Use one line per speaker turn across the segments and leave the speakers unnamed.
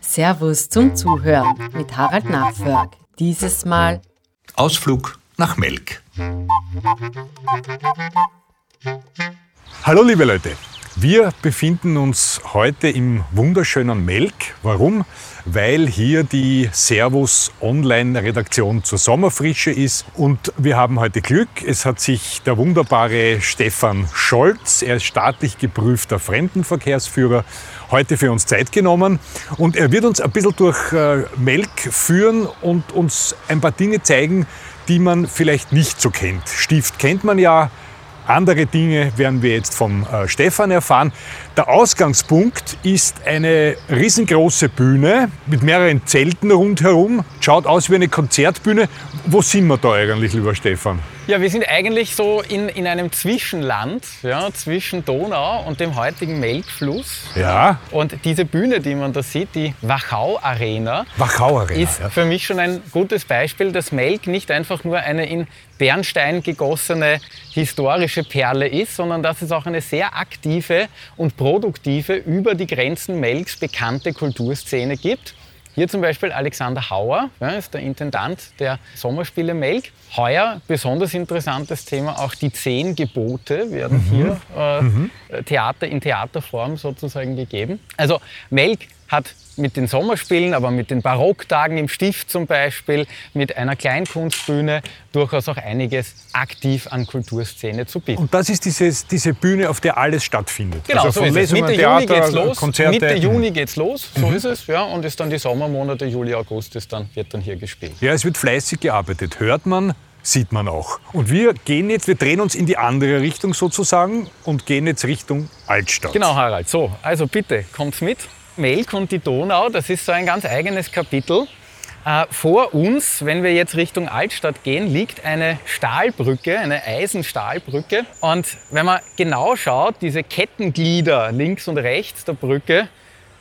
Servus zum Zuhören mit Harald Nachförg. Dieses Mal
Ausflug nach Melk.
Hallo liebe Leute, wir befinden uns heute im wunderschönen Melk. Warum? Weil hier die Servus Online-Redaktion zur Sommerfrische ist und wir haben heute Glück. Es hat sich der wunderbare Stefan Scholz, er ist staatlich geprüfter Fremdenverkehrsführer, heute für uns Zeit genommen und er wird uns ein bisschen durch äh, Melk führen und uns ein paar Dinge zeigen, die man vielleicht nicht so kennt. Stift kennt man ja, andere Dinge werden wir jetzt vom äh, Stefan erfahren. Der Ausgangspunkt ist eine riesengroße Bühne mit mehreren Zelten rundherum. Schaut aus wie eine Konzertbühne. Wo sind wir da eigentlich, lieber Stefan?
Ja, wir sind eigentlich so in, in einem Zwischenland, ja, zwischen Donau und dem heutigen Melkfluss.
Ja.
Und diese Bühne, die man da sieht, die Wachau Arena,
Wachau Arena.
ist
ja.
für mich schon ein gutes Beispiel, dass Melk nicht einfach nur eine in Bernstein gegossene historische Perle ist, sondern dass es auch eine sehr aktive und produktive, über die Grenzen Melks bekannte Kulturszene gibt. Hier zum Beispiel Alexander Hauer, ja, ist der Intendant der Sommerspiele Melk. Heuer besonders interessantes Thema, auch die zehn Gebote werden hier äh, Theater in Theaterform sozusagen gegeben. Also Melk hat mit den Sommerspielen, aber mit den Barocktagen im Stift zum Beispiel, mit einer Kleinkunstbühne durchaus auch einiges aktiv an Kulturszene zu bieten.
Und das ist dieses, diese Bühne, auf der alles stattfindet.
Genau,
also
so ist es. Mitte
Theater,
Juni geht's los.
Konzerte.
Mitte Juni geht's los, so ist es. Ja, und ist dann die Sommermonate, Juli, August, ist dann, wird dann hier gespielt.
Ja, es wird fleißig gearbeitet. Hört man, sieht man auch. Und wir gehen jetzt, wir drehen uns in die andere Richtung sozusagen und gehen jetzt Richtung Altstadt.
Genau, Harald. So, also bitte, kommt's mit. Melk und die Donau, das ist so ein ganz eigenes Kapitel. Äh, vor uns, wenn wir jetzt Richtung Altstadt gehen, liegt eine Stahlbrücke, eine Eisenstahlbrücke. Und wenn man genau schaut, diese Kettenglieder links und rechts der Brücke,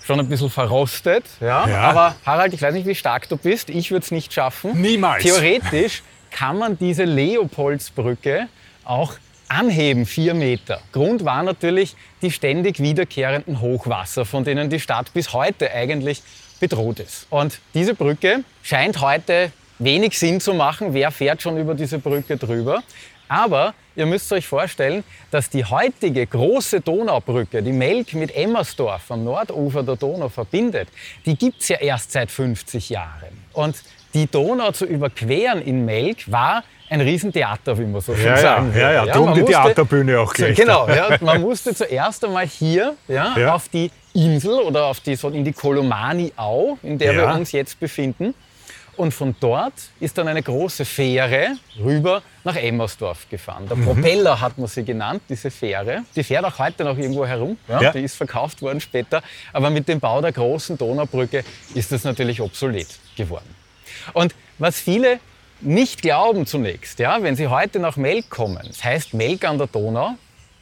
schon ein bisschen verrostet. Ja?
Ja.
Aber Harald, ich weiß nicht, wie stark du bist. Ich würde es nicht schaffen.
Niemals.
Theoretisch kann man diese Leopoldsbrücke auch anheben, vier Meter. Grund war natürlich die ständig wiederkehrenden Hochwasser, von denen die Stadt bis heute eigentlich bedroht ist. Und diese Brücke scheint heute wenig Sinn zu machen. Wer fährt schon über diese Brücke drüber? Aber ihr müsst euch vorstellen, dass die heutige große Donaubrücke, die Melk mit Emmersdorf am Nordufer der Donau verbindet, die gibt es ja erst seit 50 Jahren. Und die Donau zu überqueren in Melk war ein Riesentheater, wie man so schön
Ja, ja,
sagen
ja, ja, drum
man
die
musste-
Theaterbühne auch gleich.
Genau, ja, man musste zuerst einmal hier ja,
Ja.
auf die Insel oder auf die, so in die Kolomani-Au, in der
Ja.
wir uns jetzt befinden. Und von dort ist dann eine große Fähre rüber nach Emmersdorf gefahren. Der Propeller hat man sie genannt, diese Fähre. Die fährt auch heute noch irgendwo herum. Ja,
Ja.
Die ist verkauft worden später. Aber mit dem Bau der großen Donaubrücke ist das natürlich obsolet geworden. Und was viele nicht glauben zunächst, ja, wenn sie heute nach Melk kommen, das heißt Melk an der Donau,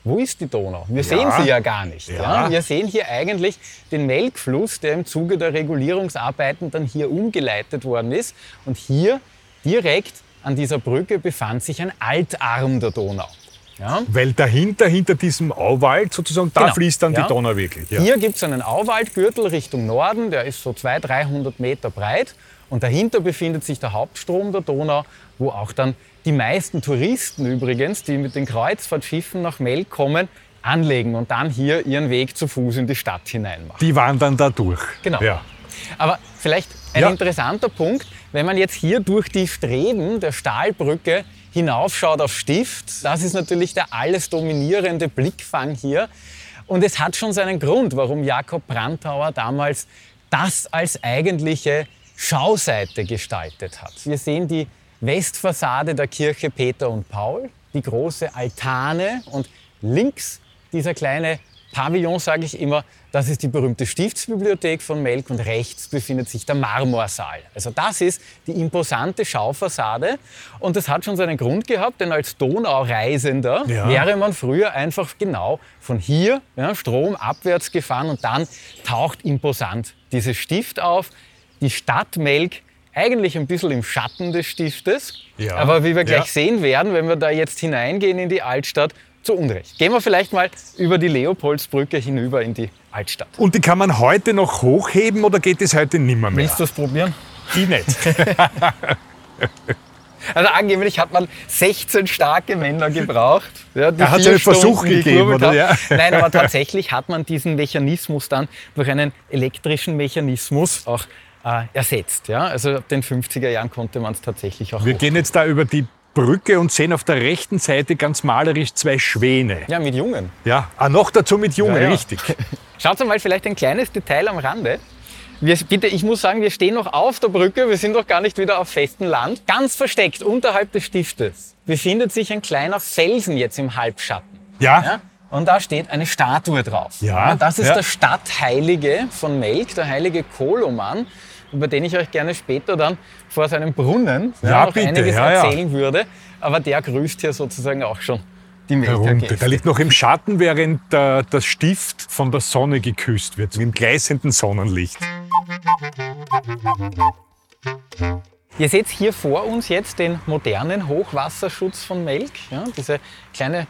wo ist die Donau? Wir sehen sie ja gar nicht. Ja.
Ja.
Wir sehen hier eigentlich den Melkfluss, der im Zuge der Regulierungsarbeiten dann hier umgeleitet worden ist. Und hier direkt an dieser Brücke befand sich ein Altarm der Donau. Ja.
Weil dahinter, hinter diesem Auwald sozusagen, da
Genau.
fließt dann
Ja.
die Donau wirklich. Ja.
Hier gibt es einen Auwaldgürtel Richtung Norden, der ist so 200, 300 Meter breit. Und dahinter befindet sich der Hauptstrom der Donau, wo auch dann die meisten Touristen übrigens, die mit den Kreuzfahrtschiffen nach Melk kommen, anlegen und dann hier ihren Weg zu Fuß in die Stadt hinein machen.
Die wandern da durch.
Genau.
Ja.
Aber vielleicht ein
Ja.
interessanter Punkt, wenn man jetzt hier durch die Streben der Stahlbrücke hinaufschaut auf Stift, das ist natürlich der alles dominierende Blickfang hier. Und es hat schon seinen Grund, warum Jakob Brandauer damals das als eigentliche Schauseite gestaltet hat. Wir sehen die Westfassade der Kirche Peter und Paul, die große Altane und links dieser kleine Pavillon, sage ich immer, das ist die berühmte Stiftsbibliothek von Melk und rechts befindet sich der Marmorsaal. Also das ist die imposante Schaufassade und das hat schon seinen Grund gehabt, denn als Donaureisender
Ja.
wäre man früher einfach genau von hier ja, stromabwärts gefahren und dann taucht imposant dieses Stift auf. Die Stadt Melk eigentlich ein bisschen im Schatten des Stiftes,
Ja.
aber wie wir gleich
Ja.
sehen werden, wenn wir da jetzt hineingehen in die Altstadt, zu Unrecht. Gehen wir vielleicht mal über die Leopoldsbrücke hinüber in die Altstadt.
Und die kann man heute noch hochheben oder geht es heute nimmer mehr?
Willst du das probieren?
Ich nicht.
Also angeblich hat man 16 starke Männer gebraucht. Ja,
hat's
vier
einen Versuch gegeben, oder? Ja.
Nein, aber tatsächlich hat man diesen Mechanismus dann durch einen elektrischen Mechanismus auch äh, ersetzt. Ja? Also ab den 50er Jahren konnte man es tatsächlich auch
Wir
hoch-
gehen jetzt da über die Brücke und sehen auf der rechten Seite ganz malerisch zwei Schwäne.
Ja, mit Jungen.
Ja, ah, noch dazu mit Jungen,
Ja, ja.
richtig.
Schaut mal vielleicht ein kleines Detail am Rande. Wir, bitte, ich muss sagen, wir stehen noch auf der Brücke, wir sind noch gar nicht wieder auf festem Land. Ganz versteckt unterhalb des Stiftes befindet sich ein kleiner Felsen jetzt im Halbschatten.
Ja,
Ja? Und da steht eine Statue drauf.
Ja,
das ist
ja.
der Stadtheilige von Melk, der heilige Koloman, über den ich euch gerne später dann vor seinem Brunnen
Ja,
noch
bitte,
einiges
ja, ja.
erzählen würde. Aber der grüßt hier sozusagen auch schon die
herunter. Der liegt noch im Schatten, während äh, das Stift von der Sonne geküsst wird, im gleißenden Sonnenlicht.
Ihr seht hier vor uns jetzt den modernen Hochwasserschutz von Melk. Ja, diese kleine,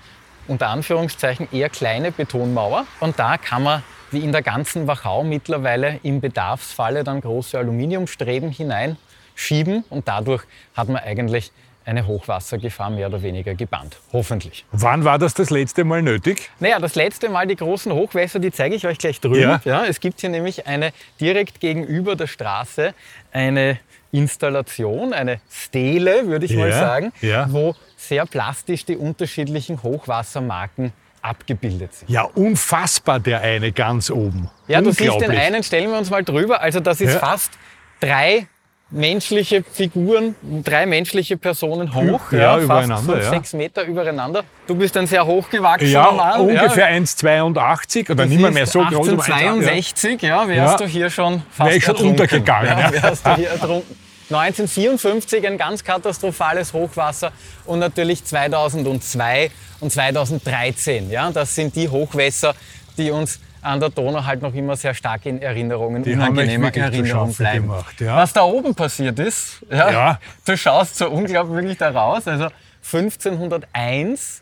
unter Anführungszeichen eher kleine Betonmauer. Und da kann man, wie in der ganzen Wachau mittlerweile, im Bedarfsfalle dann große Aluminiumstreben hineinschieben. Und dadurch hat man eigentlich eine Hochwassergefahr mehr oder weniger gebannt. Hoffentlich.
Wann war das das letzte Mal nötig?
Naja, das letzte Mal die großen Hochwässer, die zeige ich euch gleich drüben.
Ja.
Ja. es gibt hier nämlich eine direkt gegenüber der Straße eine Installation, eine Stele, würde ich mal
Ja,
sagen,
ja.
wo sehr plastisch die unterschiedlichen Hochwassermarken abgebildet sind.
Ja, unfassbar der eine ganz oben.
Ja, du siehst den einen, stellen wir uns mal drüber. Also das ist
Ja.
fast drei menschliche Figuren, drei menschliche Personen hoch.
Ja,
fast
übereinander,
fünf,
ja.
sechs Meter übereinander. Du bist ein sehr hochgewachsener
Ja,
Mann.
ungefähr 1,82 oder nicht mehr, mehr so groß. aber
1862, ja, wärst
Ja.
du hier schon fast
Wär ich schon
ertrunken.
untergegangen,
Ja,
ja.
wärst du hier ertrunken. 1954 ein ganz katastrophales Hochwasser und natürlich 2002 und 2013. Ja, das sind die Hochwässer, die uns an der Donau halt noch immer sehr stark in Erinnerungen,
Die
unangenehmer
wirklich zu
Erinnerung
schaffen
bleiben.
gemacht, ja.
Was da oben passiert ist, ja,
Ja.
du schaust so unglaublich da raus. Also 1501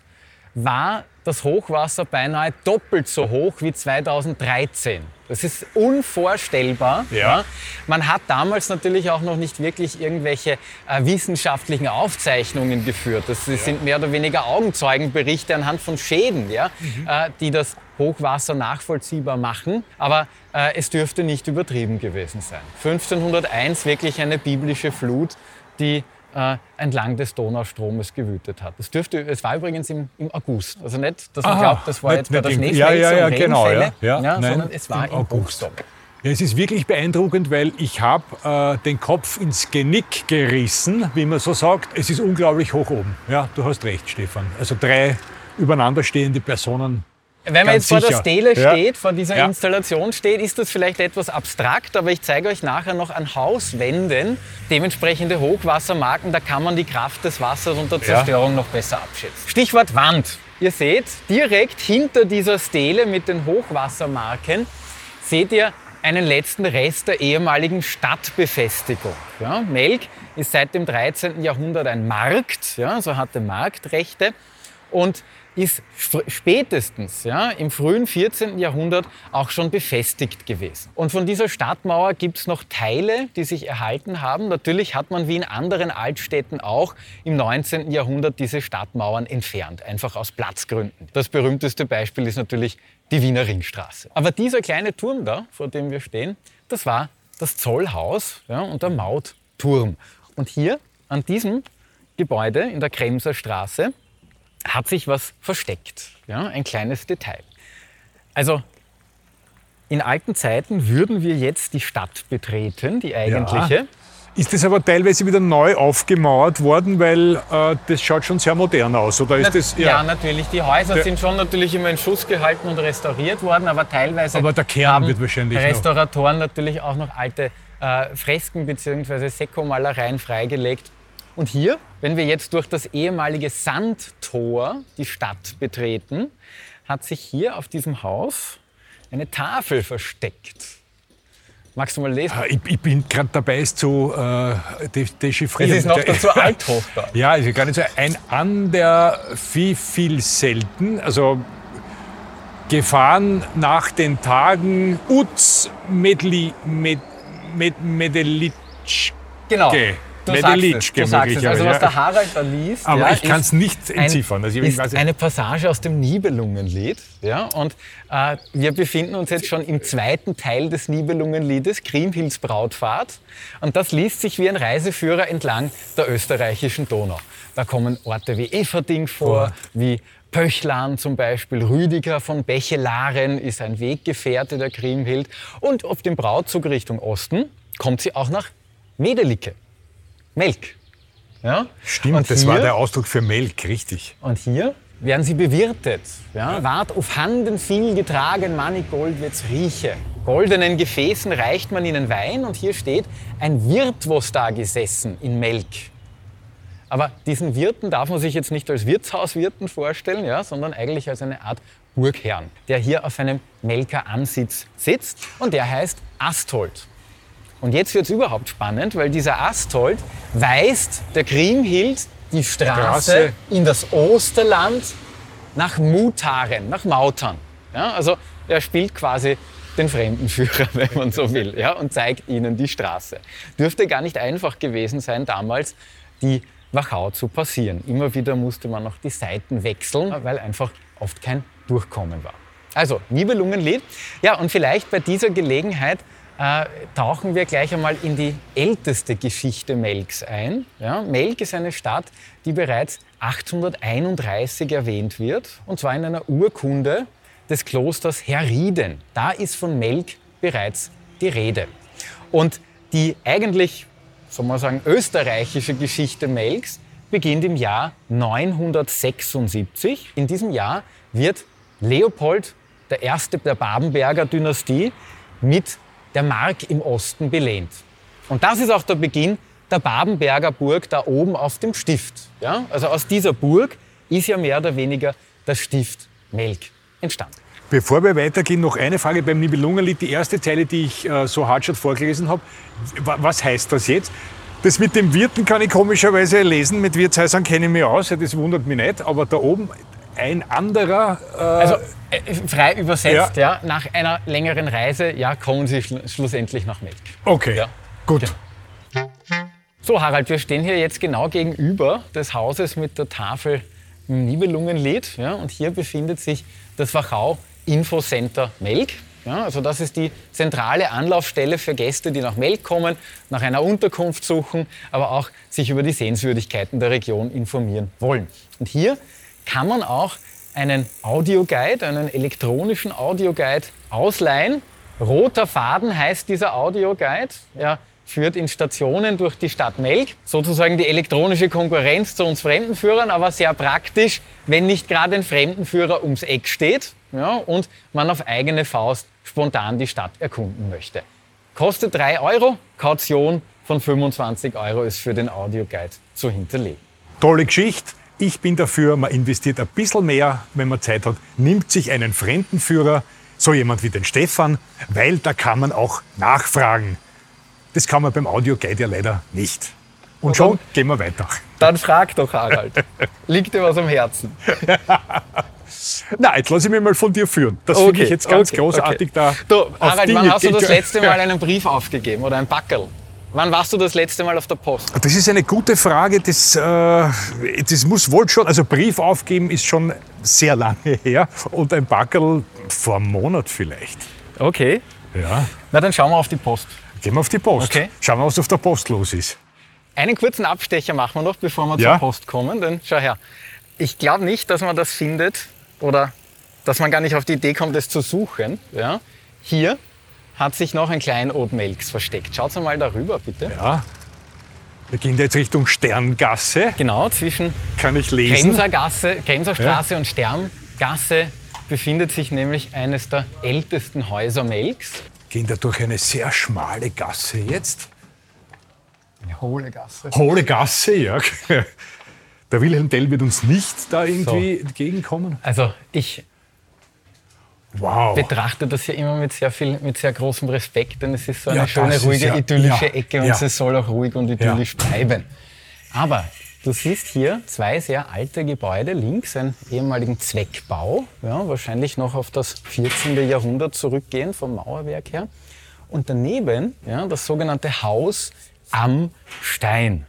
war das Hochwasser beinahe doppelt so hoch wie 2013. Das ist unvorstellbar.
Ja.
Man hat damals natürlich auch noch nicht wirklich irgendwelche äh, wissenschaftlichen Aufzeichnungen geführt. Das sind mehr oder weniger Augenzeugenberichte anhand von Schäden, ja, äh, die das Hochwasser nachvollziehbar machen. Aber äh, es dürfte nicht übertrieben gewesen sein. 1501 wirklich eine biblische Flut, die äh, entlang des Donaustromes gewütet hat. Das dürfte, es war übrigens im, im August. Also nicht, dass man
Aha,
glaubt, das war
nicht-
jetzt
nicht im-
Schneefälze
ja, ja, ja,
und
genau, ja. Ja, nein,
sondern es war
im
im
August.
August.
Ja, es ist wirklich beeindruckend, weil ich habe äh, den Kopf ins Genick gerissen, wie man so sagt. Es ist unglaublich hoch oben. Ja, du hast recht, Stefan. Also drei übereinander stehende Personen.
Wenn man jetzt vor der. Stele
Ja.
steht, vor dieser
Ja.
Installation steht, ist das vielleicht etwas abstrakt, aber ich zeige euch nachher noch an Hauswänden dementsprechende Hochwassermarken. Da kann man die Kraft des Wassers und der Zerstörung noch besser abschätzen. Stichwort Wand. Ihr seht, direkt hinter dieser Stele mit den Hochwassermarken seht ihr einen letzten Rest der ehemaligen Stadtbefestigung. Ja, Melk ist seit dem 13. Jahrhundert ein Markt, ja, also hatte Marktrechte und ist sp- spätestens ja, im frühen 14. Jahrhundert auch schon befestigt gewesen. Und von dieser Stadtmauer gibt es noch Teile, die sich erhalten haben. Natürlich hat man wie in anderen Altstädten auch im 19. Jahrhundert diese Stadtmauern entfernt, einfach aus Platzgründen. Das berühmteste Beispiel ist natürlich die Wiener Ringstraße. Aber dieser kleine Turm da, vor dem wir stehen, das war das Zollhaus ja, und der Mautturm. Und hier an diesem Gebäude in der Kremser Straße hat sich was versteckt. Ja, ein kleines Detail. Also in alten Zeiten würden wir jetzt die Stadt betreten, die eigentliche.
Ist das aber teilweise wieder neu aufgemauert worden, weil äh, das schaut schon sehr modern aus, oder ist das
ja. natürlich. Die Häuser sind schon natürlich immer in Schuss gehalten und restauriert worden, aber teilweise
Aber der Kern
haben
wird wahrscheinlich noch-
Restauratoren natürlich auch noch alte äh, Fresken bzw. Sekomalereien freigelegt. Und hier, wenn wir jetzt durch das ehemalige Sandtor die Stadt betreten, hat sich hier auf diesem Haus eine Tafel versteckt. Magst du mal lesen?
Ah, Ich, ich bin gerade dabei, es zu äh, de dechiffrieren.
Es ist noch dazu Althochdeutsch.
Ja, ist gar nicht so. Ein an der wie viel selten, also Gefahren nach den Tagen Uz Medli, Med, Med, Medelitschke.
Genau. Du sagst es, du sagst es. Also was der Harald da liest,
Aber
ja,
ich kann es nicht entziffern. Also ich
ist
nicht.
eine Passage aus dem Nibelungenlied. Ja? Und äh, wir befinden uns jetzt schon im zweiten Teil des Nibelungenliedes, Kriemhilds Brautfahrt. Und das liest sich wie ein Reiseführer entlang der österreichischen Donau. Da kommen Orte wie Everding vor, wie Pöchlan zum Beispiel, Rüdiger von Bechelaren ist ein Weggefährte der Kriemhild. Und auf dem Brautzug Richtung Osten kommt sie auch nach Medelicke, Melk. Ja?
Stimmt,
Und
das war
hier-
der Ausdruck für Melk, richtig.
und hier werden sie bewirtet. Ja? Ward auf Handen viel getragen, Mannig Gold wird's rieche. Goldenen Gefäßen reicht man ihnen Wein und hier steht, ein Wirt was da gesessen in Melk. Aber diesen Wirten darf man sich jetzt nicht als Wirtshauswirten vorstellen, ja, sondern eigentlich als eine Art Burgherrn, der hier auf einem Melker Ansitz sitzt und der heißt Astold. Und jetzt wird es überhaupt spannend, weil dieser Astold weist der Kriemhild die Straße
Straße.
in das Osterland nach Mutaren, nach Mautern. Ja, also er spielt quasi den Fremdenführer, wenn man so will, ja, und zeigt ihnen die Straße. Dürfte gar nicht einfach gewesen sein, damals die Wachau zu passieren. Immer wieder musste man noch die Seiten wechseln, weil einfach oft kein Durchkommen war. Also, Nibelungenlied. Ja, und vielleicht bei dieser Gelegenheit äh, tauchen wir gleich einmal in die älteste Geschichte Melks ein. Ja, Melk ist eine Stadt, die bereits 831 erwähnt wird, und zwar in einer Urkunde des Klosters Herrieden. Da ist von Melk bereits die Rede. Und die eigentlich, soll man sagen, österreichische Geschichte Melks beginnt im Jahr 976. In diesem Jahr wird Leopold der erste der Babenberger Dynastie mit der Mark im Osten belehnt. Und das ist auch der Beginn der Babenberger Burg da oben auf dem Stift. Ja? Also aus dieser Burg ist ja mehr oder weniger das Stift Melk entstanden.
Bevor wir weitergehen, noch eine Frage beim Nibelungenlied. Die erste Zeile, die ich äh, so hart schon vorgelesen habe. Wa- Was heißt das jetzt? Das mit dem Wirten kann ich komischerweise lesen. Mit Wirtshäusern kenne ich mich aus. ja, Das wundert mich nicht. Aber da oben ein anderer. Äh,
Also äh, frei übersetzt, ja. nach einer längeren Reise, ja, kommen Sie schl schlussendlich nach Melk.
okay,
Ja.
gut.
So, Harald, wir stehen hier jetzt genau gegenüber des Hauses mit der Tafel Nibelungenlied. Ja, und hier befindet sich das Wachau Infocenter Melk. Ja, also das ist die zentrale Anlaufstelle für Gäste, die nach Melk kommen, nach einer Unterkunft suchen, aber auch sich über die Sehenswürdigkeiten der Region informieren wollen. Und hier kann man auch einen Audioguide, einen elektronischen Audioguide ausleihen. Roter Faden heißt dieser Audioguide. Er führt in Stationen durch die Stadt Melk. Sozusagen die elektronische Konkurrenz zu uns Fremdenführern, aber sehr praktisch, wenn nicht gerade ein Fremdenführer ums Eck steht ja, und man auf eigene Faust spontan die Stadt erkunden möchte. Kostet 3 Euro, Kaution von 25 Euro ist für den Audioguide zu hinterlegen.
Tolle Geschichte. Ich bin dafür, man investiert ein bisschen mehr, wenn man Zeit hat, nimmt sich einen Fremdenführer, so jemand wie den Stefan, weil da kann man auch nachfragen. Das kann man beim Audioguide ja leider nicht. Und schon gehen wir weiter.
Dann frag doch, Harald. Liegt dir was am Herzen?
Na, jetzt lass ich mich mal von dir führen. Das finde ich jetzt ganz
okay,
großartig
okay.
da.
Du, Harald, wann hast du das letzte Mal einen Brief aufgegeben oder ein Backel? Wann warst du das letzte Mal auf der Post?
Das ist eine gute Frage. Das, äh, das muss wohl schon, also Brief aufgeben ist schon sehr lange her und ein Backerl vor einem Monat vielleicht.
Okay.
Ja.
Na, dann schauen wir auf die Post.
Gehen wir auf die Post.
Okay.
Schauen wir, was auf der Post los ist.
Einen kurzen Abstecher machen wir noch, bevor wir
Ja.
zur Post kommen. Denn schau her, ich glaube nicht, dass man das findet oder dass man gar nicht auf die Idee kommt, es zu suchen. Ja? Hier hat sich noch ein Kleinod Melks versteckt. Schaut mal darüber, bitte.
Ja. Wir gehen jetzt Richtung Sterngasse.
Genau, zwischen
Kann ich lesen?
Grenzergasse, Grenzerstraße und Sterngasse befindet sich nämlich eines der ältesten Häuser Melks.
Gehen da durch eine sehr schmale Gasse jetzt.
Eine hohle Gasse.
Hohle Gasse, ja. Der Wilhelm Tell wird uns nicht da irgendwie entgegenkommen.
Also ich
Wow.
betrachte das ja immer mit sehr viel, mit sehr großem Respekt, denn es ist so eine
Ja,
schöne, ruhige,
ja-
idyllische
ja,
Ecke und es soll auch ruhig und idyllisch bleiben. Aber du siehst hier zwei sehr alte Gebäude, links einen ehemaligen Zweckbau, wahrscheinlich noch auf das 14. Jahrhundert zurückgehend vom Mauerwerk her. Und daneben das sogenannte Haus am Stein.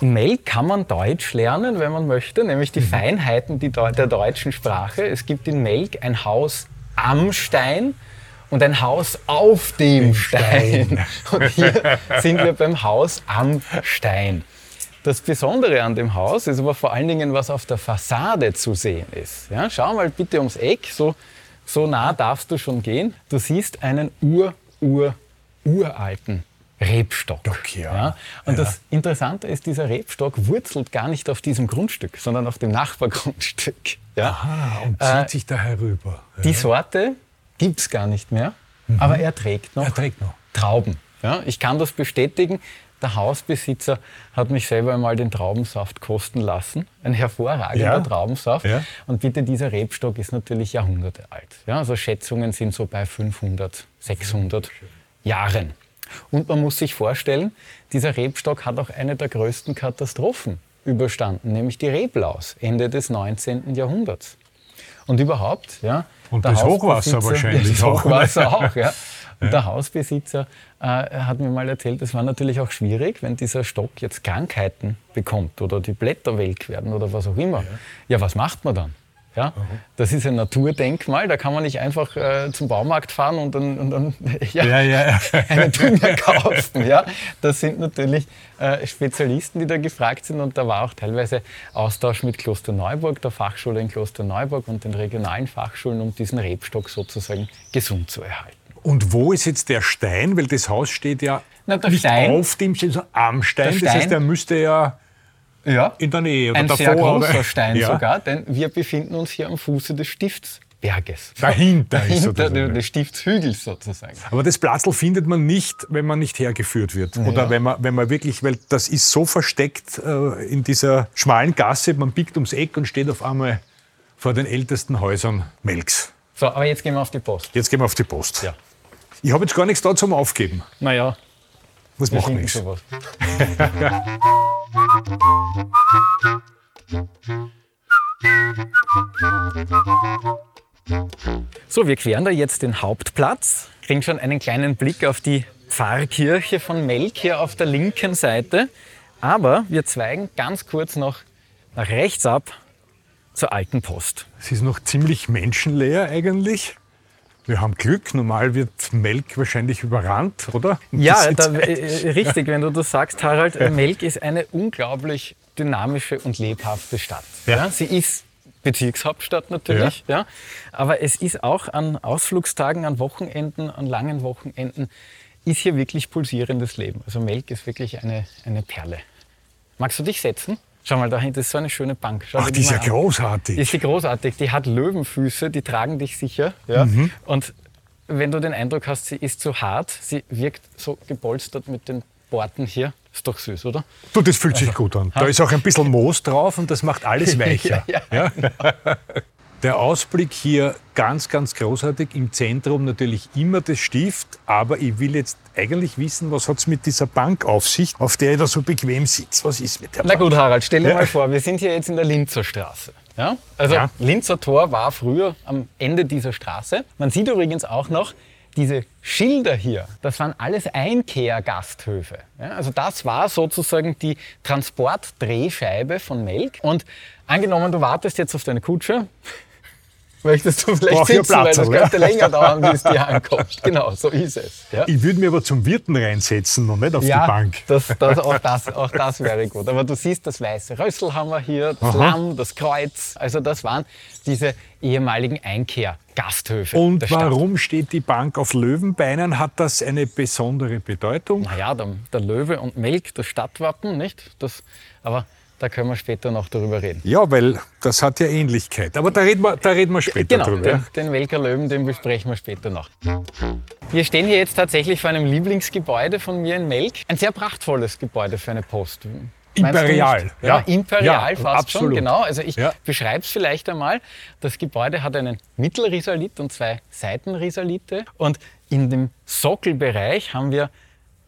In Melk kann man Deutsch lernen, wenn man möchte, nämlich
Mhm.
die Feinheiten die Deu- der deutschen Sprache. Es gibt in Melk ein Haus am Stein und ein Haus auf dem Stein. Und hier sind wir beim Haus am Stein. Das Besondere an dem Haus ist aber vor allen Dingen, was auf der Fassade zu sehen ist. Ja, schau mal bitte ums Eck, so, so nah darfst du schon gehen. Du siehst einen ur, ur, uralten Rebstock.
Stock, ja.
Und
Ja.
das Interessante ist, dieser Rebstock wurzelt gar nicht auf diesem Grundstück, sondern auf dem Nachbargrundstück. Ja?
Ah, und
Äh,
zieht sich da herüber.
Die Sorte gibt es gar nicht mehr, aber er trägt noch
Mhm. Er trägt noch.
Trauben. Ja, ich kann das bestätigen. Der Hausbesitzer hat mich selber einmal den Traubensaft kosten lassen. Ein hervorragender
Ja.
Traubensaft.
Ja.
Und bitte, dieser Rebstock ist natürlich Jahrhunderte alt. Ja, also Schätzungen sind so bei 500, 600 Jahren. Und man muss sich vorstellen, dieser Rebstock hat auch eine der größten Katastrophen überstanden, nämlich die Reblaus Ende des 19. Jahrhunderts. Und überhaupt, ja.
Und
der
das Hochwasser wahrscheinlich
Ja, das
auch, oder?
Hochwasser auch, ja. Und der Hausbesitzer äh, hat mir mal erzählt, es war natürlich auch schwierig, wenn dieser Stock jetzt Krankheiten bekommt oder die Blätter welk werden oder was auch immer. Ja, was macht man dann? Ja, das ist ein Naturdenkmal, da kann man nicht einfach äh, zum Baumarkt fahren und dann, und dann ja,
Ja, ja,
einen Dünger kaufen. Ja? Das sind natürlich äh, Spezialisten, die da gefragt sind und da war auch teilweise Austausch mit Klosterneuburg, der Fachschule in Klosterneuburg und den regionalen Fachschulen, um diesen Rebstock sozusagen gesund zu erhalten.
Und wo ist jetzt der Stein? Weil das Haus steht ja
Na,
nicht
Stein-
auf dem Stein, sondern am Stein.
Der
Das heißt,
Stein-
der müsste ja
Ja,
in der Nähe oder
ein
davor.
sehr großer Stein
ja.
sogar, denn wir befinden uns hier am Fuße des Stiftsberges.
Dahinter ist
Dahinter
sozusagen.
des Stiftshügels sozusagen.
Aber das Platzl findet man nicht, wenn man nicht hergeführt wird. Oder wenn man, wenn man wirklich, weil das ist so versteckt äh, in dieser schmalen Gasse, man biegt ums Eck und steht auf einmal vor den ältesten Häusern Melks.
So, aber jetzt gehen wir auf die Post.
Jetzt gehen wir auf die Post.
Ja.
Ich habe jetzt gar nichts da zum Aufgeben.
Naja,
Was
wir
macht nichts.
sowas. So, wir queren da jetzt den Hauptplatz, kriegen schon einen kleinen Blick auf die Pfarrkirche von Melk hier auf der linken Seite. Aber wir zweigen ganz kurz noch nach rechts ab zur alten Post.
Es ist noch ziemlich menschenleer eigentlich. Wir haben Glück. Normal wird Melk wahrscheinlich überrannt, oder?
Ja, da,
ist-
äh, richtig, wenn du das sagst, Harald. äh, Melk ist eine unglaublich dynamische und lebhafte Stadt.
Ja.
Ja. sie ist Bezirkshauptstadt natürlich, ja. aber es ist auch an Ausflugstagen, an Wochenenden, an langen Wochenenden, ist hier wirklich pulsierendes Leben. Also Melk ist wirklich eine, eine Perle. Magst du dich setzen? Schau mal, dahinter ist so eine schöne Bank. Schau
Ach, die ist ja
an.
großartig.
Ist sie großartig. Die hat Löwenfüße, die tragen dich sicher. Ja?
Mhm.
Und wenn du den Eindruck hast, sie ist zu hart, sie wirkt so gepolstert mit den Borten hier. Ist doch süß, oder?
Du, das fühlt sich gut an. Da ist auch ein bisschen Moos drauf und das macht alles weicher.
Ja,
Ja? Der Ausblick hier ganz, ganz großartig. Im Zentrum natürlich immer das Stift. Aber ich will jetzt eigentlich wissen, was hat es mit dieser Bank auf sich, auf der ich da so bequem sitze. Was ist mit der
Na
Bank?
gut, Harald, stell dir
Ja.
mal vor, wir sind hier jetzt in der Linzer Straße. Ja? Also
Ja.
Linzer Tor war früher am Ende dieser Straße. Man sieht übrigens auch noch diese Schilder hier. Das waren alles Einkehrgasthöfe. Ja? Also das war sozusagen die Transportdrehscheibe von Melk. Und angenommen, du wartest jetzt auf deine Kutsche. Möchtest du vielleicht
Brauch
sitzen, weil das
Platzerl, ja?
könnte länger dauern, bis die ankommt. Genau, so ist es. Ja?
Ich würde mir aber zum Wirten reinsetzen und nicht auf
Ja,
die Bank.
Das, das, auch, das, auch das wäre gut. Aber du siehst das weiße Rössel haben wir hier, das Lamm, das Kreuz. Also das waren diese ehemaligen Einkehrgasthöfe
Und warum steht die Bank auf Löwenbeinen? Hat das eine besondere Bedeutung?
Naja, der, der Löwe und Melk, das Stadtwappen, nicht? Das, aber da können wir später noch darüber reden.
Ja, weil das hat ja Ähnlichkeit. Aber da reden wir, da reden wir später
Genau,
drüber.
den, den Melker Löwen, den besprechen wir später noch. Wir stehen hier jetzt tatsächlich vor einem Lieblingsgebäude von mir in Melk. Ein sehr prachtvolles Gebäude für eine Post.
Imperial, ja.
ja. Imperial
Ja,
fast schon,
absolut.
genau. Also ich
Ja.
beschreibe es vielleicht einmal. Das Gebäude hat einen Mittelrisalit und zwei Seitenrisalite. Und in dem Sockelbereich haben wir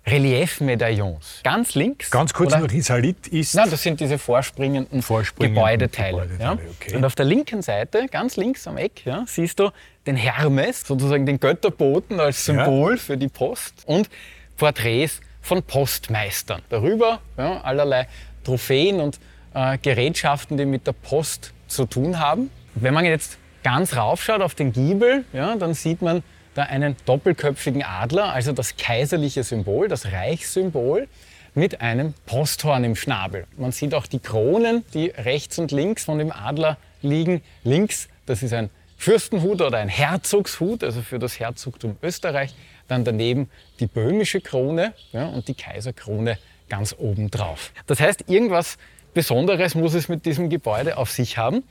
Reliefmedaillons. Ganz links.
Ganz kurz,
oder-
nur Risalit ist.
Nein, das sind diese vorspringenden,
Vorspringenden
Gebäudeteile.
Gebäudeteile,
ja.
okay.
Und auf der linken Seite, ganz links am Eck, ja, siehst du den Hermes, sozusagen den Götterboten als Symbol für die Post und Porträts von Postmeistern. Darüber ja, allerlei Trophäen und äh, Gerätschaften, die mit der Post zu tun haben. Wenn man jetzt ganz raufschaut auf den Giebel, ja, dann sieht man da einen doppelköpfigen Adler, also das kaiserliche Symbol, das Reichssymbol mit einem Posthorn im Schnabel. Man sieht auch die Kronen, die rechts und links von dem Adler liegen. Links, das ist ein Fürstenhut oder ein Herzogshut, also für das Herzogtum Österreich. Dann daneben die böhmische Krone ja, und die Kaiserkrone ganz oben drauf. Das heißt, irgendwas Besonderes muss es mit diesem Gebäude auf sich haben.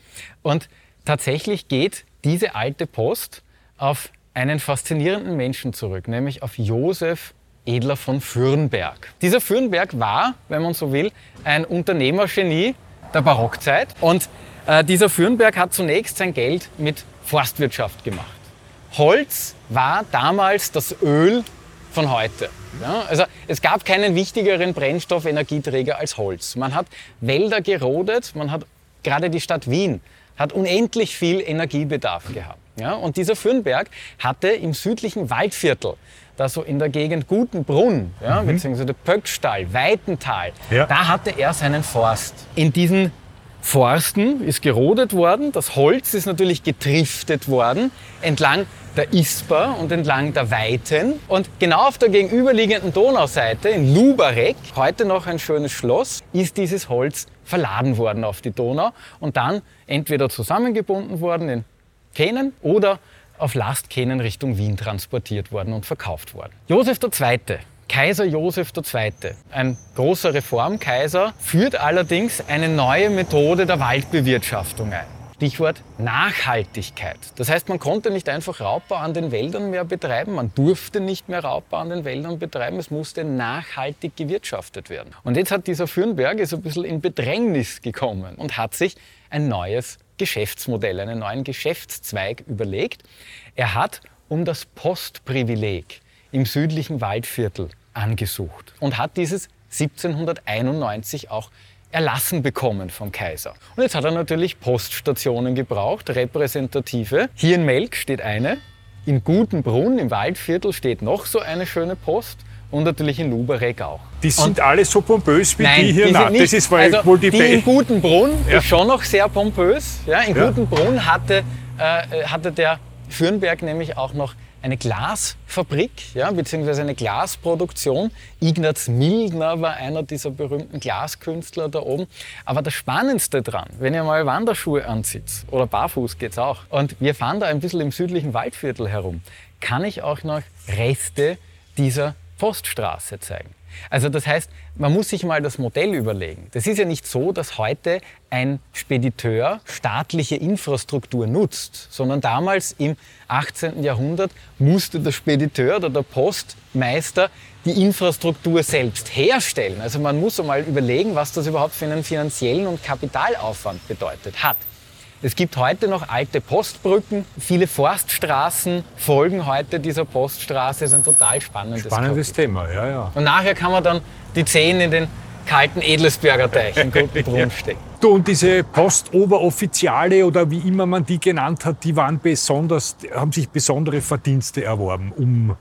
Und tatsächlich geht diese alte Post auf einen faszinierenden Menschen zurück, nämlich auf Josef Edler von Fürnberg. Dieser Fürnberg war, wenn man so will, ein Unternehmergenie der Barockzeit. Und äh, dieser Fürnberg hat zunächst sein Geld mit Forstwirtschaft gemacht. Holz war damals das Öl von heute. Ja, also es gab keinen wichtigeren Brennstoff, Energieträger als Holz. Man hat Wälder gerodet, man hat gerade die Stadt Wien hat unendlich viel Energiebedarf gehabt. Ja, und dieser Fürnberg hatte im südlichen Waldviertel, da so in der Gegend Gutenbrunn, ja, beziehungsweise Pöckstall, Weitental,
Ja.
da hatte er seinen Forst. In diesen Forsten ist gerodet worden, das Holz ist natürlich getriftet worden entlang der Isper und entlang der Weiten. Und genau auf der gegenüberliegenden Donauseite in Lubarek, heute noch ein schönes Schloss, ist dieses Holz verladen worden auf die Donau und dann entweder zusammengebunden worden in Kähnen oder auf Lastkähnen Richtung Wien transportiert worden und verkauft worden. Josef II., Kaiser Josef II., ein großer Reformkaiser, führt allerdings eine neue Methode der Waldbewirtschaftung ein. Stichwort Nachhaltigkeit. Das heißt, man konnte nicht einfach Raubbau an den Wäldern mehr betreiben, man durfte nicht mehr Raubbau an den Wäldern betreiben, es musste nachhaltig gewirtschaftet werden. Und jetzt hat dieser Fürnberg ist ein bisschen in Bedrängnis gekommen und hat sich ein neues Geschäftsmodell, einen neuen Geschäftszweig überlegt. Er hat um das Postprivileg im südlichen Waldviertel angesucht und hat dieses 1791 auch erlassen bekommen vom Kaiser. Und jetzt hat er natürlich Poststationen gebraucht, repräsentative. Hier in Melk steht eine, in Gutenbrunn im Waldviertel steht noch so eine schöne Post und natürlich in Lubarek auch.
Die sind alle so pompös wie
Nein,
die hier.
die
das ist
also
wohl die,
die in Gutenbrunn
Ja.
ist schon noch sehr pompös. Ja, in
Ja.
Gutenbrunn hatte, äh, hatte der Fürnberg nämlich auch noch eine Glasfabrik, ja, beziehungsweise eine Glasproduktion. Ignaz Mildner war einer dieser berühmten Glaskünstler da oben. Aber das Spannendste dran, wenn ihr mal Wanderschuhe anzieht, oder barfuß geht's auch, und wir fahren da ein bisschen im südlichen Waldviertel herum, kann ich auch noch Reste dieser Poststraße zeigen. Also das heißt, man muss sich mal das Modell überlegen. Das ist ja nicht so, dass heute ein Spediteur staatliche Infrastruktur nutzt, sondern damals im 18. Jahrhundert musste der Spediteur oder der Postmeister die Infrastruktur selbst herstellen. Also man muss einmal überlegen, was das überhaupt für einen finanziellen und Kapitalaufwand bedeutet hat. Es gibt heute noch alte Postbrücken. Viele Forststraßen folgen heute dieser Poststraße. Das ist ein total spannendes,
Spannendes
Kapitel.
Thema, ja, ja.
Und nachher kann man dann die Zehen in den kalten Edlesberger Teich in Gutenbrunn stecken.
Du, und diese Postoberoffiziale oder wie immer man die genannt hat, die waren besonders, haben sich besondere Verdienste erworben, um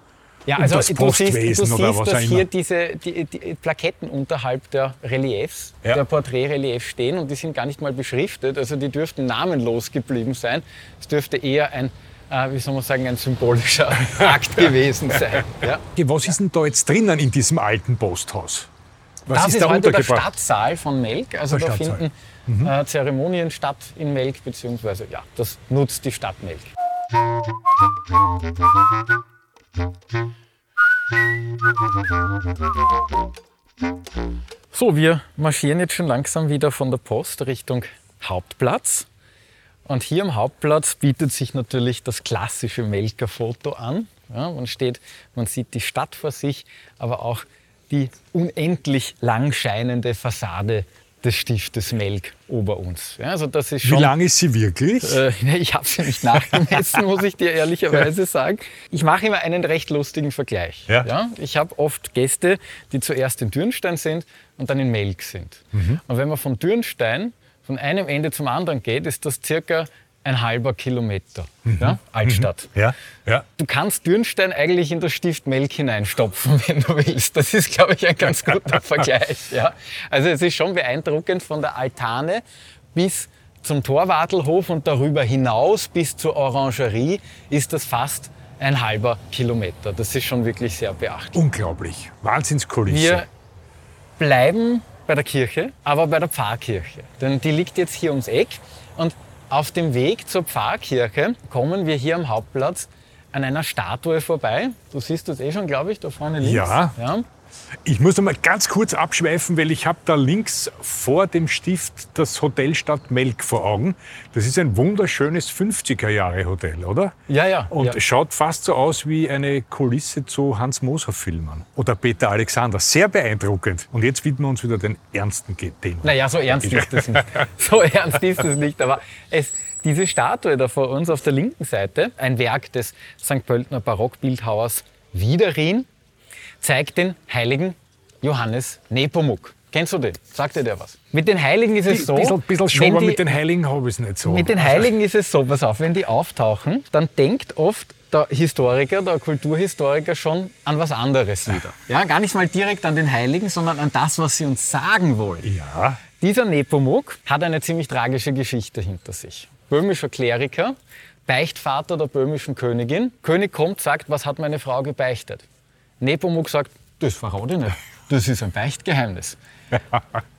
Ja, also
das
du siehst, du siehst dass hier
immer.
diese die, die Plaketten unterhalb der Reliefs,
Ja.
der Porträtreliefs stehen und die sind gar nicht mal beschriftet. Also die dürften namenlos geblieben sein. Es dürfte eher ein, äh, wie soll man sagen, ein symbolischer Akt gewesen sein. Ja.
Was ist denn da jetzt drinnen in diesem alten Posthaus? Was
Das
ist
ist,
da
heute der? Stadtsaal von Melk. Also
Der
da
Stadtsaal.
finden äh, Zeremonien statt in Melk, beziehungsweise ja, das nutzt die Stadt Melk. So, wir marschieren jetzt schon langsam wieder von der Post Richtung Hauptplatz. Und hier am Hauptplatz bietet sich natürlich das klassische Melker Foto an. Ja, man steht, man sieht die Stadt vor sich, aber auch die unendlich lang scheinende Fassade des Stiftes Melk ober uns. Ja, also das ist
Wie
schon,
lang ist sie wirklich?
Äh, ich habe sie nicht nachgemessen, muss ich dir ehrlicherweise sagen. Ich mache immer einen recht lustigen Vergleich.
Ja.
Ich habe oft Gäste, die zuerst in Dürnstein sind und dann in Melk sind.
Mhm.
Und wenn man von Dürnstein von einem Ende zum anderen geht, ist das circa ein halber Kilometer. Ja? Altstadt.
ja, ja.
Du kannst Dürnstein eigentlich in das Stift Melk hineinstopfen, wenn du willst. Das ist, glaube ich, ein ganz guter Vergleich. Ja? Also es ist schon beeindruckend von der Altane bis zum Torwartelhof und darüber hinaus bis zur Orangerie ist das fast ein halber Kilometer. Das ist schon wirklich sehr beachtlich.
Unglaublich. Wahnsinnskulisse.
Wir bleiben bei der Kirche, aber bei der Pfarrkirche. Denn die liegt jetzt hier ums Eck. Und auf dem Weg zur Pfarrkirche kommen wir hier am Hauptplatz an einer Statue vorbei. Du siehst das eh schon, glaube ich, da vorne links.
Ja.
ja.
Ich muss noch mal ganz kurz abschweifen, weil ich habe da links vor dem Stift das Hotel Stadt Melk vor Augen. Das ist ein wunderschönes 50er-Jahre-Hotel, oder?
Ja, ja.
Und
ja.
es schaut fast so aus wie eine Kulisse zu Hans-Moser-Filmen. Oder Peter Alexander. Sehr beeindruckend. Und jetzt widmen wir uns wieder den ernsten Themen.
Naja, so ernst ist es nicht. So ernst ist es nicht. Aber es, diese Statue da vor uns auf der linken Seite, ein Werk des St. Pöltner Barockbildhauers Wiederin, zeigt den heiligen Johannes Nepomuk. Kennst du den? Sagt dir der was? Mit den Heiligen ist es so.
Ein bisschen, schon, aber
die-
mit den Heiligen habe ich es nicht so.
Mit den Heiligen ist es so, pass auf, wenn die auftauchen, dann denkt oft der Historiker, der Kulturhistoriker schon an was anderes wieder. Ja, gar nicht mal direkt an den Heiligen, sondern an das, was sie uns sagen wollen.
Ja,
Dieser Nepomuk hat eine ziemlich tragische Geschichte hinter sich. Böhmischer Kleriker, Beichtvater der böhmischen Königin. König kommt, sagt, was hat meine Frau gebeichtet? Nepomuk sagt, das verrate ich nicht. Das ist ein Beichtgeheimnis.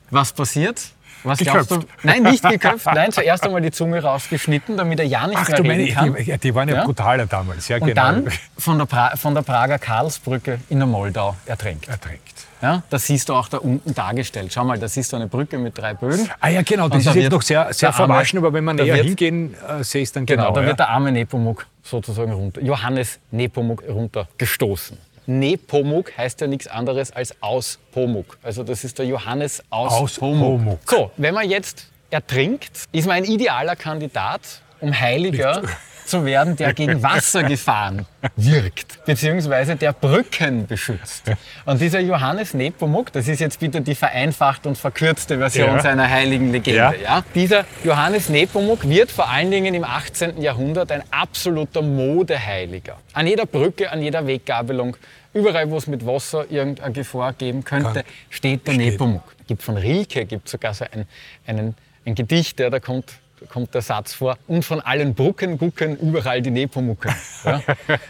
Was passiert? Was glaubst du?
Geköpft.
Nein, nicht geköpft. Nein, zuerst einmal die Zunge rausgeschnitten, damit er ja nicht
Ach
mehr
du
reden
meine,
kann.
die, die waren ja,
Ja?
brutaler damals. Ja,
Und
genau.
dann von der, pra von der Prager Karlsbrücke in der Moldau ertränkt.
ertränkt.
Ja, das siehst du auch da unten dargestellt. Schau mal, da siehst du eine Brücke mit drei Bögen.
Ah ja, genau, das
da
ist jetzt
wird
noch sehr, sehr verwaschen, aber wenn man
da
näher
wird-
hingehen, äh, sehe ich es dann
Genau,
genau.
da
ja.
wird der arme Nepomuk sozusagen runter, Johannes Nepomuk runtergestoßen. Nepomuk heißt ja nichts anderes als aus Pomuk. Also das ist der Johannes aus,
Aus
Pomuk.
Pomuk.
So, wenn man jetzt ertrinkt, ist man ein idealer Kandidat, um Heiliger zu werden, der gegen Wassergefahren wirkt, beziehungsweise der Brücken beschützt. Und dieser Johannes Nepomuk, das ist jetzt bitte die vereinfacht und verkürzte Version
Ja.
seiner heiligen Legende.
Ja.
Ja. Dieser Johannes Nepomuk wird vor allen Dingen im 18. Jahrhundert ein absoluter Modeheiliger. An jeder Brücke, an jeder Weggabelung, überall, wo es mit Wasser irgendeine Gefahr geben könnte, steht der Nepomuk. Gibt von Rilke gibt sogar so ein, einen, ein Gedicht, ja, da kommt kommt der Satz vor, und von allen Brucken gucken überall die Nepomucken. Ja?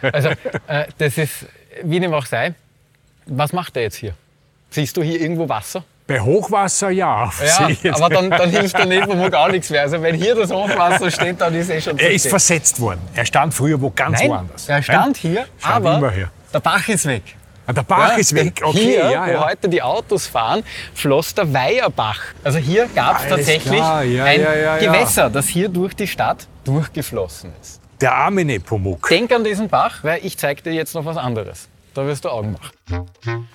Also äh, das ist, wie dem auch sei, was macht er jetzt hier? Siehst du hier irgendwo Wasser?
Bei Hochwasser ja.
Ja, aber dann, dann hilft der Nepomuk auch nichts mehr. Also wenn hier das Hochwasser steht, dann ist eh schon zu
er ist
spät.
versetzt worden. Er stand früher wo ganz
Nein,
woanders.
er stand hier,
Stand
aber der Bach ist weg.
Ah, der Bach
Ja,
ist weg. Okay,
hier,
ja,
wo
ja.
heute die Autos fahren, floss der Weierbach. Also hier gab es tatsächlich ein. Gewässer, das hier durch die Stadt durchgeflossen ist.
Der arme Nepomuk.
Denk an diesen Bach, weil ich zeige dir jetzt noch was anderes. Da wirst du Augen machen.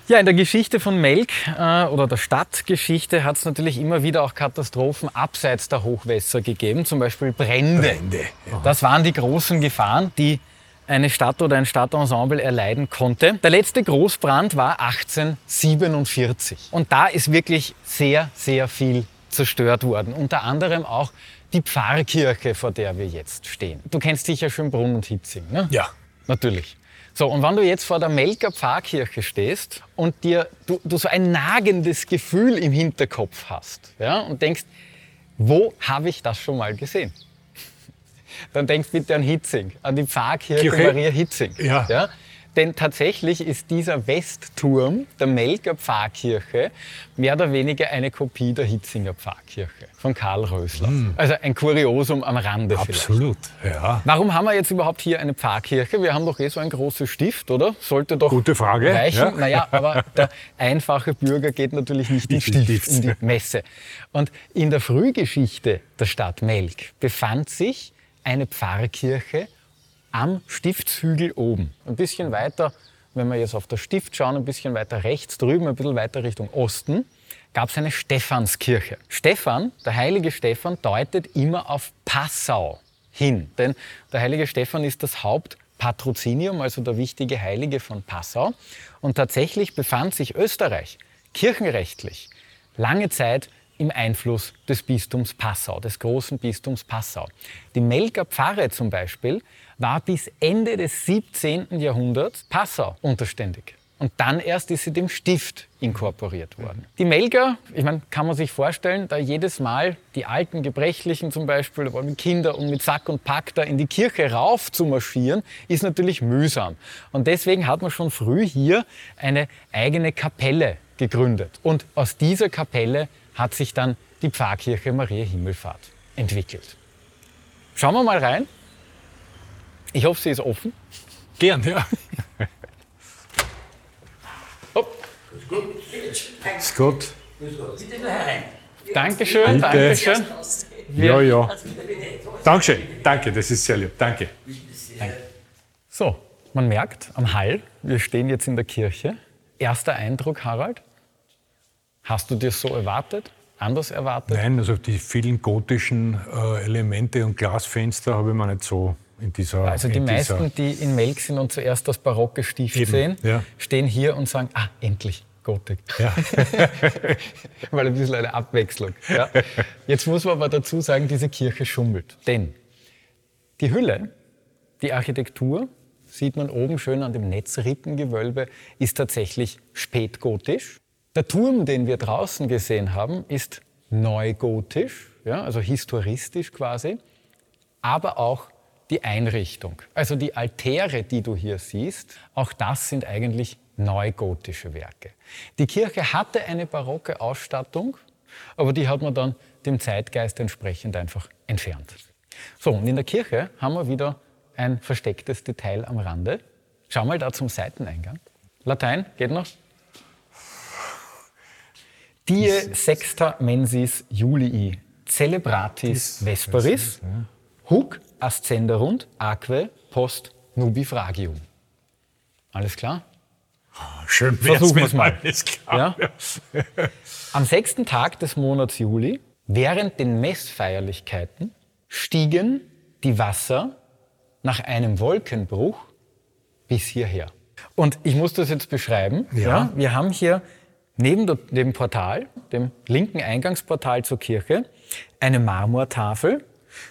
Ja, in der Geschichte von Melk äh, oder der Stadtgeschichte hat es natürlich immer wieder auch Katastrophen abseits der Hochwässer gegeben, zum Beispiel Brände.
Brände.
Das waren die großen Gefahren, die eine Stadt oder ein Stadtensemble erleiden konnte. Der letzte Großbrand war 1847. Und da ist wirklich sehr, sehr viel zerstört worden. Unter anderem auch die Pfarrkirche, vor der wir jetzt stehen. Du kennst sicher Schönbrunn und Hitzing, ne?
Ja.
Natürlich. So, und wenn du jetzt vor der Melker Pfarrkirche stehst und dir, du, du so ein nagendes Gefühl im Hinterkopf hast ja, und denkst, wo habe ich das schon mal gesehen? Dann denk bitte an Hitzing, an die Pfarrkirche
Kirche?
Maria Hitzing.
Ja.
Denn tatsächlich ist dieser Westturm der Melker Pfarrkirche mehr oder weniger eine Kopie der Hitzinger Pfarrkirche von Karl Rösler. Also ein Kuriosum am Rande vielleicht.
Absolut. Ja.
Warum haben wir jetzt überhaupt hier eine Pfarrkirche? Wir haben doch eh so ein großes Stift, oder? Sollte doch
Gute Frage,
reichen.
ja.
Naja, aber der einfache Bürger geht natürlich nicht Stift,
Stift.
in die Messe. Und in der Frühgeschichte der Stadt Melk befand sich eine Pfarrkirche am Stiftshügel oben. Ein bisschen weiter wenn wir jetzt auf das Stift schauen, ein bisschen weiter rechts drüben, ein bisschen weiter Richtung Osten, gab es eine Stephanskirche. Stephan, der heilige Stephan, deutet immer auf Passau hin. Denn der heilige Stephan ist das Hauptpatrozinium, also der wichtige Heilige von Passau. Und tatsächlich befand sich Österreich kirchenrechtlich lange Zeit im Einfluss des Bistums Passau, des großen Bistums Passau. Die Melker Pfarre zum Beispiel war bis Ende des 17. Jahrhunderts Passau unterständig. Und dann erst ist sie dem Stift inkorporiert worden. Die Melker, ich meine, kann man sich vorstellen, da jedes Mal die alten Gebrechlichen zum Beispiel, da mit Kinder und mit Sack und Pack da in die Kirche rauf zu marschieren, ist natürlich mühsam. Und deswegen hat man schon früh hier eine eigene Kapelle gegründet. Und aus dieser Kapelle hat sich dann die Pfarrkirche Maria Himmelfahrt entwickelt. Schauen wir mal rein. Ich hoffe, sie ist offen.
Gern, ja.
Oh,
Ist gut.
Dankeschön,
Bitte.
Dankeschön.
Ja, ja. Dankeschön. Danke, das ist sehr lieb. Danke.
So, man merkt am Hall, wir stehen jetzt in der Kirche. Erster Eindruck, Harald? Hast du dir so erwartet? Anders erwartet?
Nein, also die vielen gotischen äh, Elemente und Glasfenster habe ich mir nicht so in dieser.
Also die meisten, die in Melk sind und zuerst das barocke Stift
Eben,
sehen,
ja.
stehen hier und sagen, ah, endlich Gotik.
Ja.
Weil ein bisschen eine Abwechslung. Ja. Jetzt muss man aber dazu sagen, diese Kirche schummelt. Denn die Hülle, die Architektur, sieht man oben schön an dem Netzrippengewölbe, ist tatsächlich spätgotisch. Der Turm, den wir draußen gesehen haben, ist neugotisch, ja, also historistisch quasi, aber auch die Einrichtung. Also die Altäre, die du hier siehst, auch das sind eigentlich neugotische Werke. Die Kirche hatte eine barocke Ausstattung, aber die hat man dann dem Zeitgeist entsprechend einfach entfernt. So, und in der Kirche haben wir wieder ein verstecktes Detail am Rande. Schau mal da zum Seiteneingang. Latein, geht noch? Die sexta mensis Julii celebratis vesperis, huc ascenderunt aque post nubifragium. Alles klar?
Schön
Versuchen
wär's,
wir's mal. Ja? Am sechsten Tag des Monats Juli, während den Messfeierlichkeiten, stiegen die Wasser nach einem Wolkenbruch bis hierher. Und ich muss das jetzt beschreiben.
Ja.
wir haben hier neben dem Portal, dem linken Eingangsportal zur Kirche, eine Marmortafel.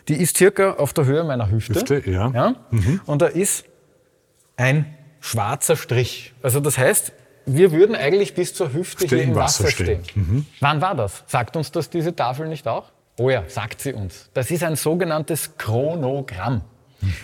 Die ist circa auf der Höhe meiner Hüfte.
Hüfte, ja.
ja? Und da ist ein schwarzer Strich. Also das heißt, wir würden eigentlich bis zur Hüfte
Hüfte
hier im
Wasser
Wasser stehen.
stehen.
Wann war das? Sagt uns das diese Tafel nicht auch? Oh ja, sagt sie uns. Das ist ein sogenanntes Chronogramm.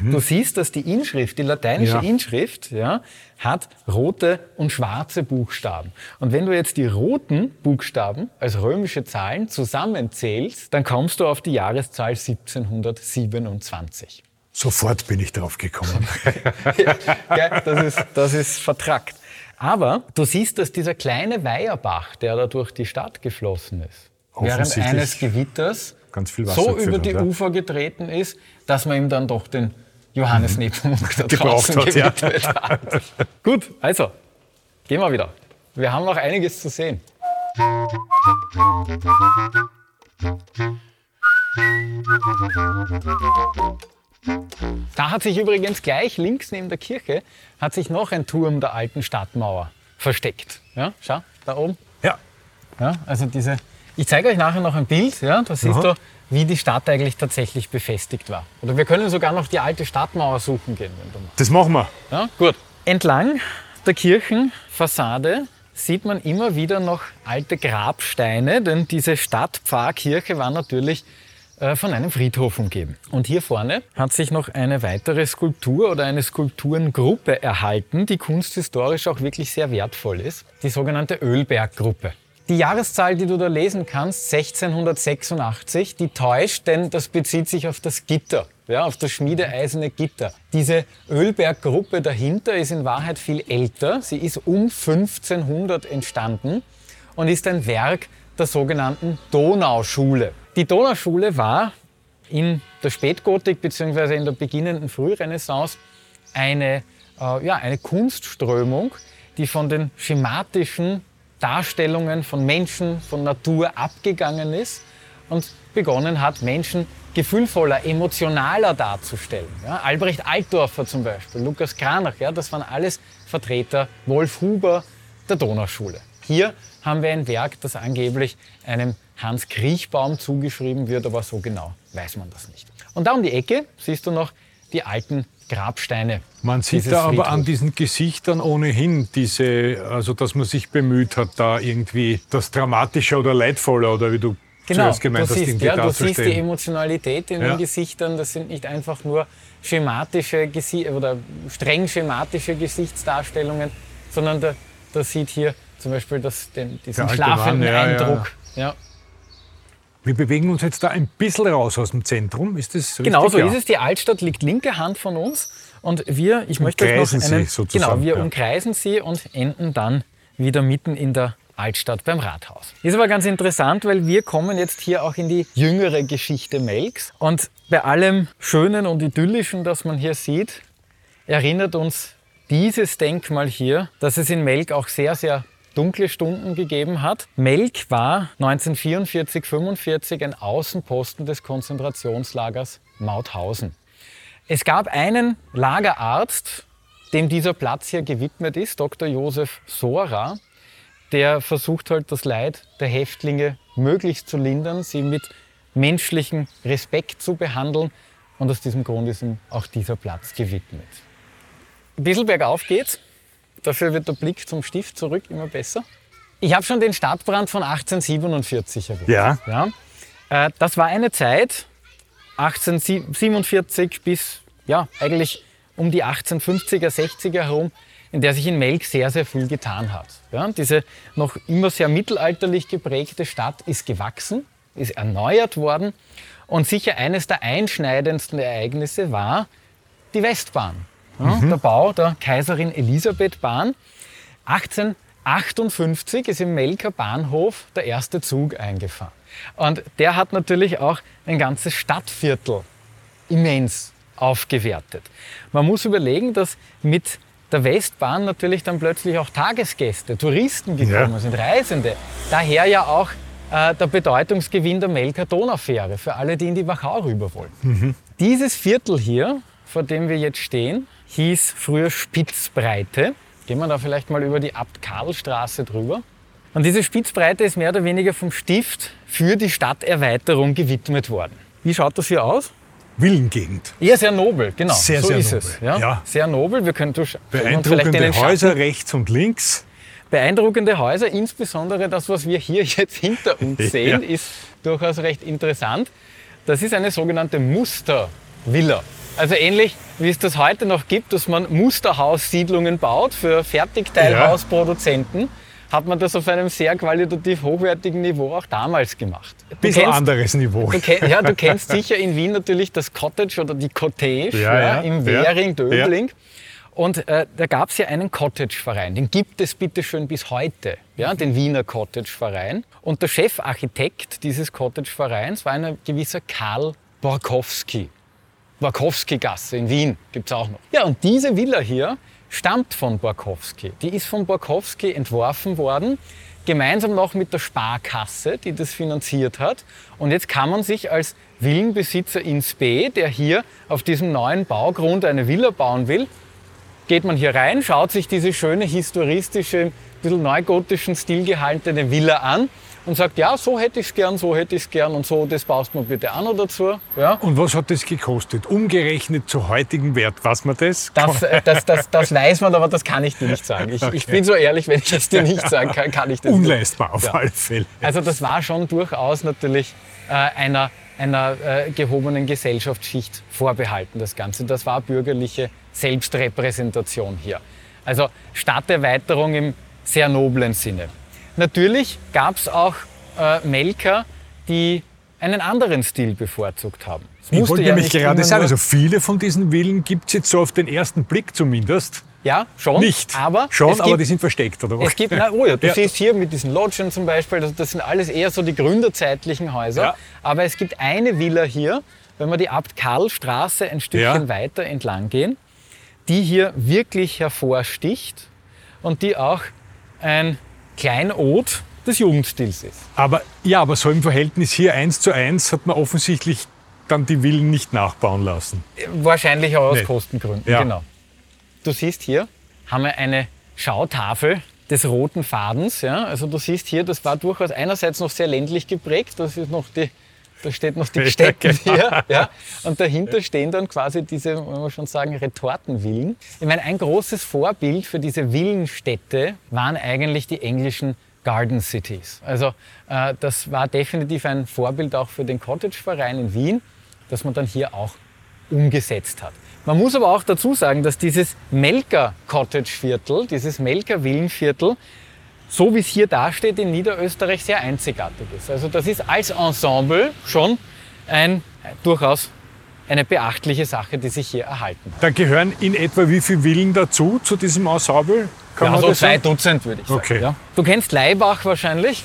Du siehst, dass die Inschrift, die lateinische
Mhm. Ja.
Inschrift, ja, hat rote und schwarze Buchstaben. Und wenn du jetzt die roten Buchstaben als römische Zahlen zusammenzählst, dann kommst du auf die Jahreszahl 1727.
Sofort bin ich drauf gekommen.
Gell, das, ist, das ist vertrackt. Aber du siehst, dass dieser kleine Weiherbach, der da durch die Stadt geflossen ist, während eines Gewitters so über die
ja.
Ufer getreten ist, dass man ihm dann doch den Johannes Nepomuk da
Mhm. Gebraucht
draußen
hat, ja.
hat. Gut, also, gehen wir wieder. Wir haben noch einiges zu sehen. Da hat sich übrigens gleich links neben der Kirche hat sich noch ein Turm der alten Stadtmauer versteckt. Ja, schau, da oben.
Ja,
Ja, also diese. Ich zeige euch nachher noch ein Bild. Ja, da siehst du, wie die Stadt eigentlich tatsächlich befestigt war. Oder wir können sogar noch die alte Stadtmauer suchen gehen, wenn du magst.
das machen wir.
Ja, gut. Entlang der Kirchenfassade sieht man immer wieder noch alte Grabsteine, denn diese Stadtpfarrkirche war natürlich äh, von einem Friedhof umgeben. Und hier vorne hat sich noch eine weitere Skulptur oder eine Skulpturengruppe erhalten, die kunsthistorisch auch wirklich sehr wertvoll ist. Die sogenannte Ölberggruppe. Die Jahreszahl, die du da lesen kannst, 1686, die täuscht, denn das bezieht sich auf das Gitter, ja, auf das schmiedeeiserne Gitter. Diese Ölberggruppe dahinter ist in Wahrheit viel älter. Sie ist um 1500 entstanden und ist ein Werk der sogenannten Donauschule. Die Donauschule war in der Spätgotik bzw. in der beginnenden Frührenaissance eine äh, ja, eine Kunstströmung, die von den schematischen Darstellungen von Menschen, von Natur abgegangen ist und begonnen hat, Menschen gefühlvoller, emotionaler darzustellen. Ja, Albrecht Altdorfer zum Beispiel, Lukas Kranach, ja, das waren alles Vertreter Wolf Huber der Donauschule. Hier haben wir ein Werk, das angeblich einem Hans Kriechbaum zugeschrieben wird, aber so genau weiß man das nicht. Und da um die Ecke siehst du noch die alten Grabsteine.
Man sieht da aber
Friedhof.
an diesen Gesichtern ohnehin diese, also dass man sich bemüht hat, da irgendwie das dramatischer oder leidvoller oder wie du
Genau,
zuerst gemeint
du
hast,
siehst, ja, du siehst die. Emotionalität in
Ja.
den Gesichtern. Das sind nicht einfach nur schematische Gesi oder streng schematische Gesichtsdarstellungen, sondern da, da sieht hier zum Beispiel das, den, diesen schlafenden
Mann, ja.
Eindruck. Ja.
Wir bewegen uns jetzt da ein bisschen raus aus dem Zentrum, ist das richtig?
Genau so
ja.
ist es. Die Altstadt liegt linke Hand von uns und wir, ich möchte euch noch einen, genau, wir
ja.
umkreisen sie und enden dann wieder mitten in der Altstadt beim Rathaus. Ist aber ganz interessant, weil wir kommen jetzt hier auch in die jüngere Geschichte Melks und bei allem Schönen und Idyllischen, das man hier sieht, erinnert uns dieses Denkmal hier, dass es in Melk auch sehr, sehr dunkle Stunden gegeben hat. Melk war 1944-45 ein Außenposten des Konzentrationslagers Mauthausen. Es gab einen Lagerarzt, dem dieser Platz hier gewidmet ist, Dr. Josef Sora, der versucht halt das Leid der Häftlinge möglichst zu lindern, sie mit menschlichem Respekt zu behandeln. Und aus diesem Grund ist ihm auch dieser Platz gewidmet. Ein bisschen bergauf geht's. Dafür wird der Blick zum Stift zurück immer besser. Ich habe schon den Stadtbrand von 1847 erwähnt.
Ja.
Ja, äh, das war eine Zeit, 1847 bis ja, eigentlich um die 1850er, 60er herum, in der sich in Melk sehr, sehr viel getan hat. Ja, diese noch immer sehr mittelalterlich geprägte Stadt ist gewachsen, ist erneuert worden und sicher eines der einschneidendsten Ereignisse war die Westbahn. Ja, Der Bau der Kaiserin Elisabeth Bahn. 1858 ist im Melker Bahnhof der erste Zug eingefahren. Und der hat natürlich auch ein ganzes Stadtviertel immens aufgewertet. Man muss überlegen, dass mit der Westbahn natürlich dann plötzlich auch Tagesgäste, Touristen gekommen
Ja.
sind, Reisende. Daher ja auch äh, der Bedeutungsgewinn der Melker Donaufähre für alle, die in die Wachau rüber wollten. Dieses Viertel hier, vor dem wir jetzt stehen, hieß früher Spitzbreite. Gehen wir da vielleicht mal über die Abt-Karl-Straße drüber. Und diese Spitzbreite ist mehr oder weniger vom Stift für die Stadterweiterung gewidmet worden. Wie schaut das hier aus?
Villengegend.
Ja, sehr nobel, genau.
Sehr,
so
sehr
ist
nobel,
es. Ja?
ja.
Sehr nobel. Wir können durch,
Beeindruckende Häuser rechts und links.
Beeindruckende Häuser, insbesondere das, was wir hier jetzt hinter uns sehen,
Ja.
ist durchaus recht interessant. Das ist eine sogenannte Mustervilla. Also ähnlich wie es das heute noch gibt, dass man Musterhaussiedlungen baut für Fertigteilhausproduzenten, hat man das auf einem sehr qualitativ hochwertigen Niveau auch damals gemacht. Du
Bisschen
kennst-
anderes Niveau.
Du, kenn, ja, du kennst sicher in Wien natürlich das Cottage oder die Cottage
Ja,
ja,
ja,
im
ja,
Währing, Döbling. Und äh, da gab es ja einen Cottage-Verein, den gibt es bitteschön bis heute, ja, den Wiener Cottage-Verein. Und der Chefarchitekt dieses Cottage-Vereins war ein gewisser Karl Borkowski. Borkowski-Gasse in Wien gibt es auch noch. Ja, und diese Villa hier stammt von Borkowski. Die ist von Borkowski entworfen worden, gemeinsam noch mit der Sparkasse, die das finanziert hat. Und jetzt kann man sich als Villenbesitzer in Spee, der hier auf diesem neuen Baugrund eine Villa bauen will, geht man hier rein, schaut sich diese schöne historistische, ein bisschen neugotischen Stil gehaltene Villa an und sagt, ja, so hätte ich es gern, so hätte ich es gern und so, das baust mir bitte an oder dazu. Ja.
Und was hat das gekostet? Umgerechnet zu heutigem Wert, weiß man das?
Das, äh, das, das, das weiß man, aber das kann ich dir nicht sagen. Ich, ich bin so ehrlich, wenn ich es dir nicht sagen kann, kann ich das nicht.
Unleistbar auf alle Fälle.
Also das war schon durchaus natürlich äh, einer, einer äh, gehobenen Gesellschaftsschicht vorbehalten, das Ganze. Das war bürgerliche Selbstrepräsentation hier. Also Stadterweiterung im sehr noblen Sinne. Natürlich gab es auch äh, Melker, die einen anderen Stil bevorzugt haben. Es
Ich wollte
ja
nämlich
nicht
gerade sagen, also viele von diesen Villen gibt es jetzt so auf den ersten Blick zumindest.
ja, schon,
Nicht.
aber
Schon,
es
aber
gibt,
die sind versteckt, oder was?
Es gibt, na, oh ja, du
Ja.
siehst hier mit diesen Lodgen zum Beispiel, das, das sind alles eher so die gründerzeitlichen Häuser.
Ja.
Aber es gibt eine Villa hier, wenn wir die Abt-Karl-Straße ein Stückchen
Ja.
weiter entlang gehen, die hier wirklich hervorsticht und die auch ein Kleinod des Jugendstils ist.
Aber ja, aber so im Verhältnis hier eins zu eins hat man offensichtlich dann die Villen nicht nachbauen lassen.
Wahrscheinlich auch aus
Nicht.
Kostengründen,
Ja.
genau. Du siehst hier, haben wir eine Schautafel des roten Fadens. Ja? Also du siehst hier, das war durchaus einerseits noch sehr ländlich geprägt, das ist noch die, da steht noch die Städte
genau.
hier. Ja? Und dahinter stehen dann quasi diese, wollen wir schon sagen, Retortenvillen. Ich meine, ein großes Vorbild für diese Villenstädte waren eigentlich die englischen Garden Cities. Also äh, das war definitiv ein Vorbild auch für den Cottage-Verein in Wien, das man dann hier auch umgesetzt hat. Man muss aber auch dazu sagen, dass dieses Melker Cottage Viertel, dieses Melker Villenviertel, so wie es hier dasteht, in Niederösterreich sehr einzigartig ist. Also das ist als Ensemble schon ein, durchaus eine beachtliche Sache, die sich hier erhalten hat.
Da gehören in etwa wie viele Villen dazu, zu diesem Ensemble? Kann
Ja, so zwei? Dutzend würde ich sagen.
Okay.
Ja. Du kennst Leibach wahrscheinlich?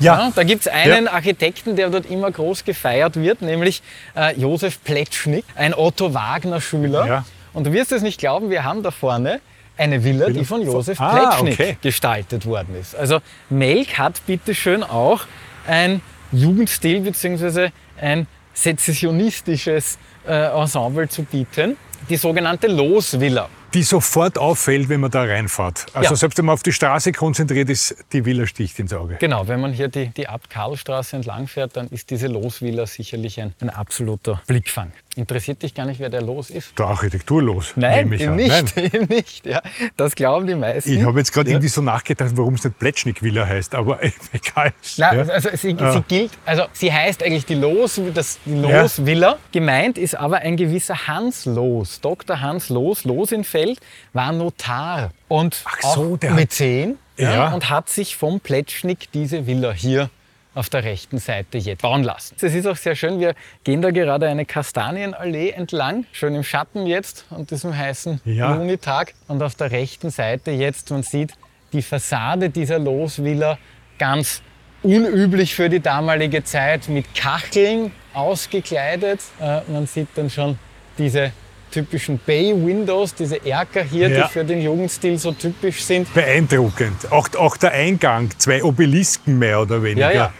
Ja.
da gibt es einen Architekten, der dort immer groß gefeiert wird, nämlich äh, Josef Pletschnik, ein Otto Wagner-Schüler.
Ja.
Und du wirst es nicht glauben, wir haben da vorne eine Villa, die von Josef
Ah,
Pletschnik
okay.
gestaltet worden ist. Also Melk hat bitteschön auch ein Jugendstil bzw. ein sezessionistisches äh, Ensemble zu bieten, die sogenannte Losvilla.
Die sofort auffällt, wenn man da reinfährt. Also
Ja.
selbst wenn man auf die Straße konzentriert ist, die Villa sticht ins Auge.
Genau, wenn man hier die, die Abt-Karl-Straße entlang fährt, dann ist diese Losvilla sicherlich ein, ein absoluter Blickfang. Interessiert dich gar nicht, wer der Los ist?
Der Architekturlos,
Nein,
nehme ich
eben nicht,
Nein.
eben nicht. Ja. Das glauben die meisten.
Ich habe jetzt gerade irgendwie so nachgedacht, warum es nicht Pletschnik-Villa heißt, aber egal. Ja.
also sie,
Ah.
sie gilt, also sie heißt eigentlich die Los, das, die
Ja.
Losvilla. Gemeint ist aber ein gewisser Hans Los. Dr. Hans Los, Losinfeld, war Notar und
Ach so, der
Mäzen
Ja.
und hat sich vom Pletschnik diese Villa hier auf der rechten Seite jetzt bauen lassen. Es ist auch sehr schön, wir gehen da gerade eine Kastanienallee entlang, schön im Schatten jetzt an diesem heißen
Ja.
Junitag. Und auf der rechten Seite jetzt, man sieht die Fassade dieser Losvilla ganz unüblich für die damalige Zeit mit Kacheln ausgekleidet. Äh, man sieht dann schon diese typischen Bay Windows, diese Erker hier,
Ja.
die für den Jugendstil so typisch sind.
Beeindruckend. Auch, auch der Eingang, zwei Obelisken mehr oder weniger.
Ja, ja.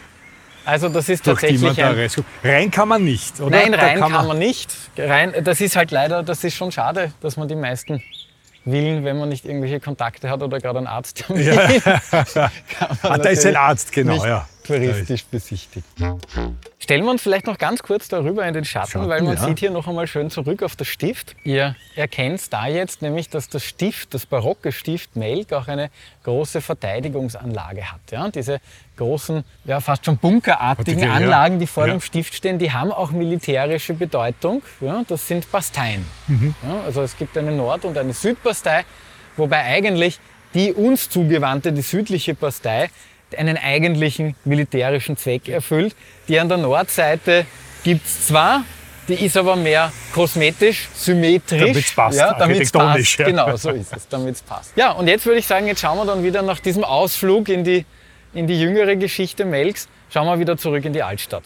Also das ist tatsächlich ein,
rein, kann man nicht, oder?
Nein, rein kann man, nicht. Rein, das ist halt leider, das ist schon schade, dass man die meisten Villen, wenn man nicht irgendwelche Kontakte hat oder gerade einen Arzt, kann man
Ah, da ist ein Arzt, genau, ja.
touristisch besichtigt. Stellen wir uns vielleicht noch ganz kurz darüber in den Schatten,
Schatten,
weil man
ja.
sieht hier noch einmal schön zurück auf das Stift. Ihr erkennt da jetzt nämlich, dass das Stift, das barocke Stift Melk auch eine große Verteidigungsanlage hat. Ja? Diese großen, ja fast schon bunkerartigen
ja.
Anlagen, die vor
Ja.
dem Stift stehen, die haben auch militärische Bedeutung. Ja? Das sind Basteien.
Mhm.
Ja? Also es gibt eine Nord- und eine Südbastei, wobei eigentlich die uns zugewandte, die südliche Bastei, einen eigentlichen militärischen Zweck erfüllt. Die an der Nordseite gibt es zwar, die ist aber mehr kosmetisch, symmetrisch.
Damit's passt,
ja, damit's passt.
ja.
Genau, so ist es, damit es passt. Ja, und jetzt würde ich sagen, jetzt schauen wir dann wieder nach diesem Ausflug in die, in die jüngere Geschichte Melks, schauen wir wieder zurück in die Altstadt.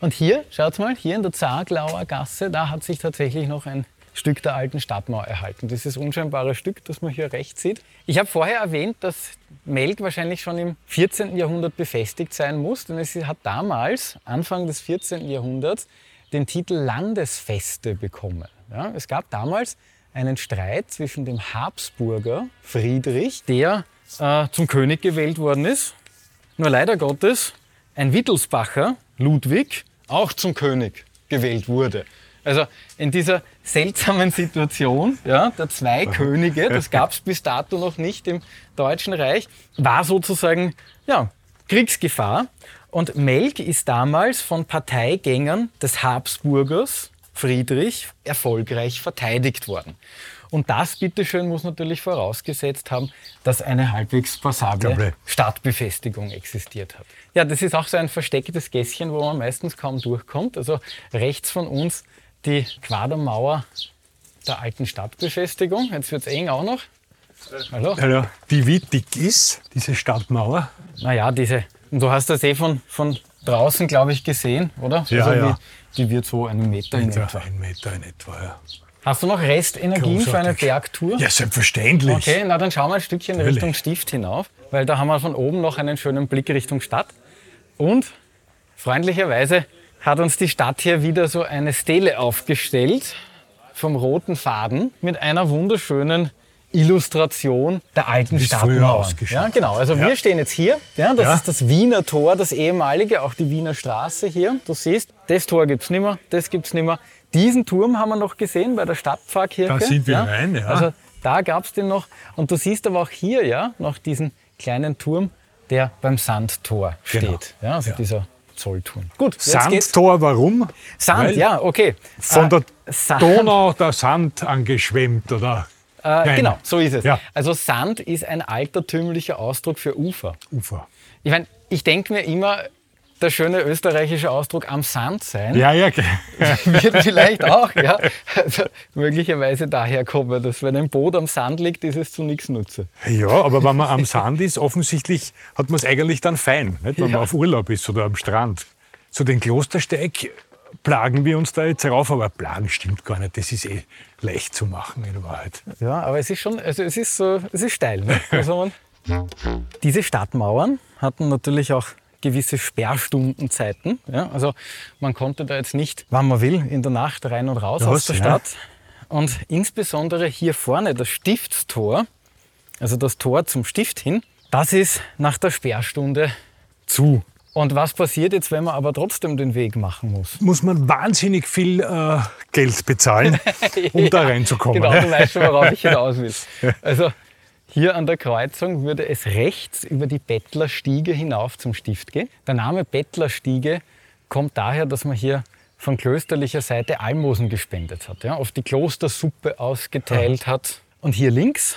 Und hier, schaut mal, hier in der Zaglauer Gasse, da hat sich tatsächlich noch ein Stück der alten Stadtmauer erhalten. Dieses unscheinbare Stück, das man hier rechts sieht. Ich habe vorher erwähnt, dass Melk wahrscheinlich schon im 14. Jahrhundert befestigt sein muss, denn es hat damals, Anfang des 14. Jahrhunderts, den Titel Landesfeste bekommen. Ja, es gab damals einen Streit zwischen dem Habsburger Friedrich, der äh, zum König gewählt worden ist, nur leider Gottes ein Wittelsbacher, Ludwig, auch zum König gewählt wurde. Also in dieser seltsamen Situation ja, der zwei Könige, das gab es bis dato noch nicht im Deutschen Reich, war sozusagen ja, Kriegsgefahr. Und Melk ist damals von Parteigängern des Habsburgers Friedrich erfolgreich verteidigt worden. Und das, bitteschön, muss natürlich vorausgesetzt haben, dass eine halbwegs passable. Stadtbefestigung existiert hat. Ja, das ist auch so ein verstecktes Gässchen, wo man meistens kaum durchkommt. Also rechts von uns die Quadermauer der alten Stadtbefestigung. Jetzt wird es eng auch noch. Hallo?
Also, die wie dick ist, diese Stadtmauer?
Naja, diese Und du hast das eh von, von draußen, glaube ich, gesehen, oder?
Ja,
also
ja.
Die, die wird so einen Meter in etwa.
ein Meter in etwa, ja.
Hast du noch Restenergien für eine. Bergtour?
Ja, selbstverständlich.
Okay, na dann schauen wir ein Stückchen
Natürlich.
Richtung Stift hinauf, weil da haben wir von oben noch einen schönen Blick Richtung Stadt. Und freundlicherweise hat uns die Stadt hier wieder so eine Stele aufgestellt vom roten Faden mit einer wunderschönen Illustration der alten
ausgeschaut
Ja, genau. Also
Ja.
wir stehen jetzt hier. Ja, das
Ja.
ist das Wiener Tor, das ehemalige, auch die Wiener Straße hier. Du siehst, das Tor gibt's nimmer, das gibt's nimmer. Diesen Turm haben wir noch gesehen bei der Stadtpfarrkirche.
Da sind wir rein, ja.
Also da gab es den noch. Und du siehst aber auch hier ja noch diesen kleinen Turm, der beim Sandtor steht.
Genau.
Ja, also
Ja.
dieser Zollturm. Gut.
Sandtor, warum?
Sand,
Weil
ja, okay.
Von
Äh,
der
Sand,
Donau der Sand angeschwemmt, oder?
Äh, genau, so ist es.
Ja.
Also Sand ist ein altertümlicher Ausdruck für Ufer.
Ufer.
Ich meine, ich denke mir immer, der schöne österreichische Ausdruck am Sand sein
Ja, ja,
wird vielleicht auch, ja, also möglicherweise daher kommen, dass wenn ein Boot am Sand liegt, ist es zu nichts nutze.
ja, aber wenn man am Sand ist, offensichtlich hat man es eigentlich dann fein, nicht? wenn
Ja.
man auf Urlaub ist oder am Strand. Zu den Klostersteig plagen wir uns da jetzt rauf, aber plagen stimmt gar nicht. Das ist eh leicht zu machen in Wahrheit.
Ja, aber es ist schon, also es ist so, es ist steil. Ne? Also diese Stadtmauern hatten natürlich auch gewisse Sperrstundenzeiten. Ja? Also man konnte da jetzt nicht, wann man will, in der Nacht rein und raus
Das,
aus der
ja.
Stadt. Und insbesondere hier vorne das Stiftstor, also das Tor zum Stift hin, das ist nach der Sperrstunde zu. Und was passiert jetzt, wenn man aber trotzdem den Weg machen muss?
Muss man wahnsinnig viel äh, Geld bezahlen, um da reinzukommen.
Genau,
ne?
du weißt schon, worauf ich hinaus will. Also hier an der Kreuzung würde es rechts über die Bettlerstiege hinauf zum Stift gehen. Der Name Bettlerstiege kommt daher, dass man hier von klösterlicher Seite Almosen gespendet hat. Ja, oft die Klostersuppe ausgeteilt hat. Und hier links,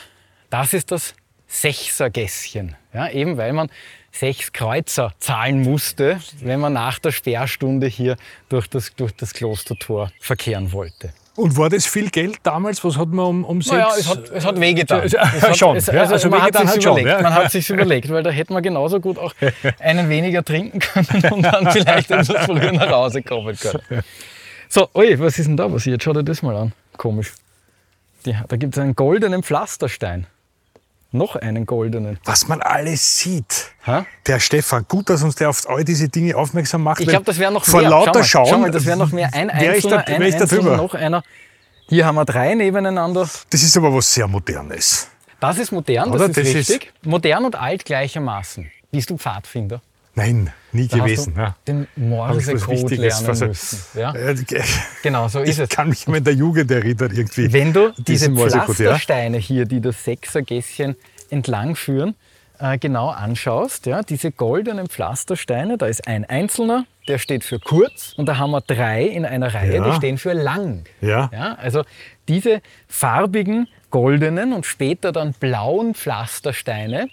das ist das Sechsergässchen. Ja, eben weil man sechs Kreuzer zahlen musste, wenn man nach der Sperrstunde hier durch das, durch das Klostertor verkehren wollte.
Und war das viel Geld damals? Was hat man um, um sechs?
Naja, es hat, es hat wehgetan. Es hat,
schon,
Es, also,
also
man hat sich
schon,
überlegt.
ja.
Man hat sich überlegt, weil da hätte man genauso gut auch einen weniger trinken können und dann vielleicht etwas früher nach Hause kommen können. So, ui, was ist denn da passiert? Schau dir das mal an. Komisch. Die, da gibt es einen goldenen Pflasterstein. Noch einen goldenen.
Was man alles sieht.
Hä?
Der Stefan, gut, dass uns der auf all diese Dinge aufmerksam macht.
Ich glaube, das wäre noch
vor
mehr.
lauter
schau mal,
Schauen.
schau mal, das wäre noch mehr. Ein einzelner,
da,
ein einzelner, noch einer. Hier haben wir drei nebeneinander.
Das ist aber was sehr Modernes.
Das ist modern, das
Oder?
ist
Das ist-
richtig. modern und alt gleichermaßen. Bist du Pfadfinder?
Nein, nie
Da
gewesen. Ja.
den
ich
Morsecode lernen müssen. Ja?
Äh,
Genau, so ist
Ich
es.
kann mich mal in der Jugend erinnern irgendwie.
Wenn du diese. Pflastersteine hier, die das Sechsergässchen entlang führen, äh, genau anschaust, ja, diese goldenen Pflastersteine, da ist ein einzelner, der steht für kurz und da haben wir drei in einer Reihe,
Ja.
die stehen für lang.
Ja.
Ja, also diese farbigen, goldenen und später dann blauen Pflastersteine,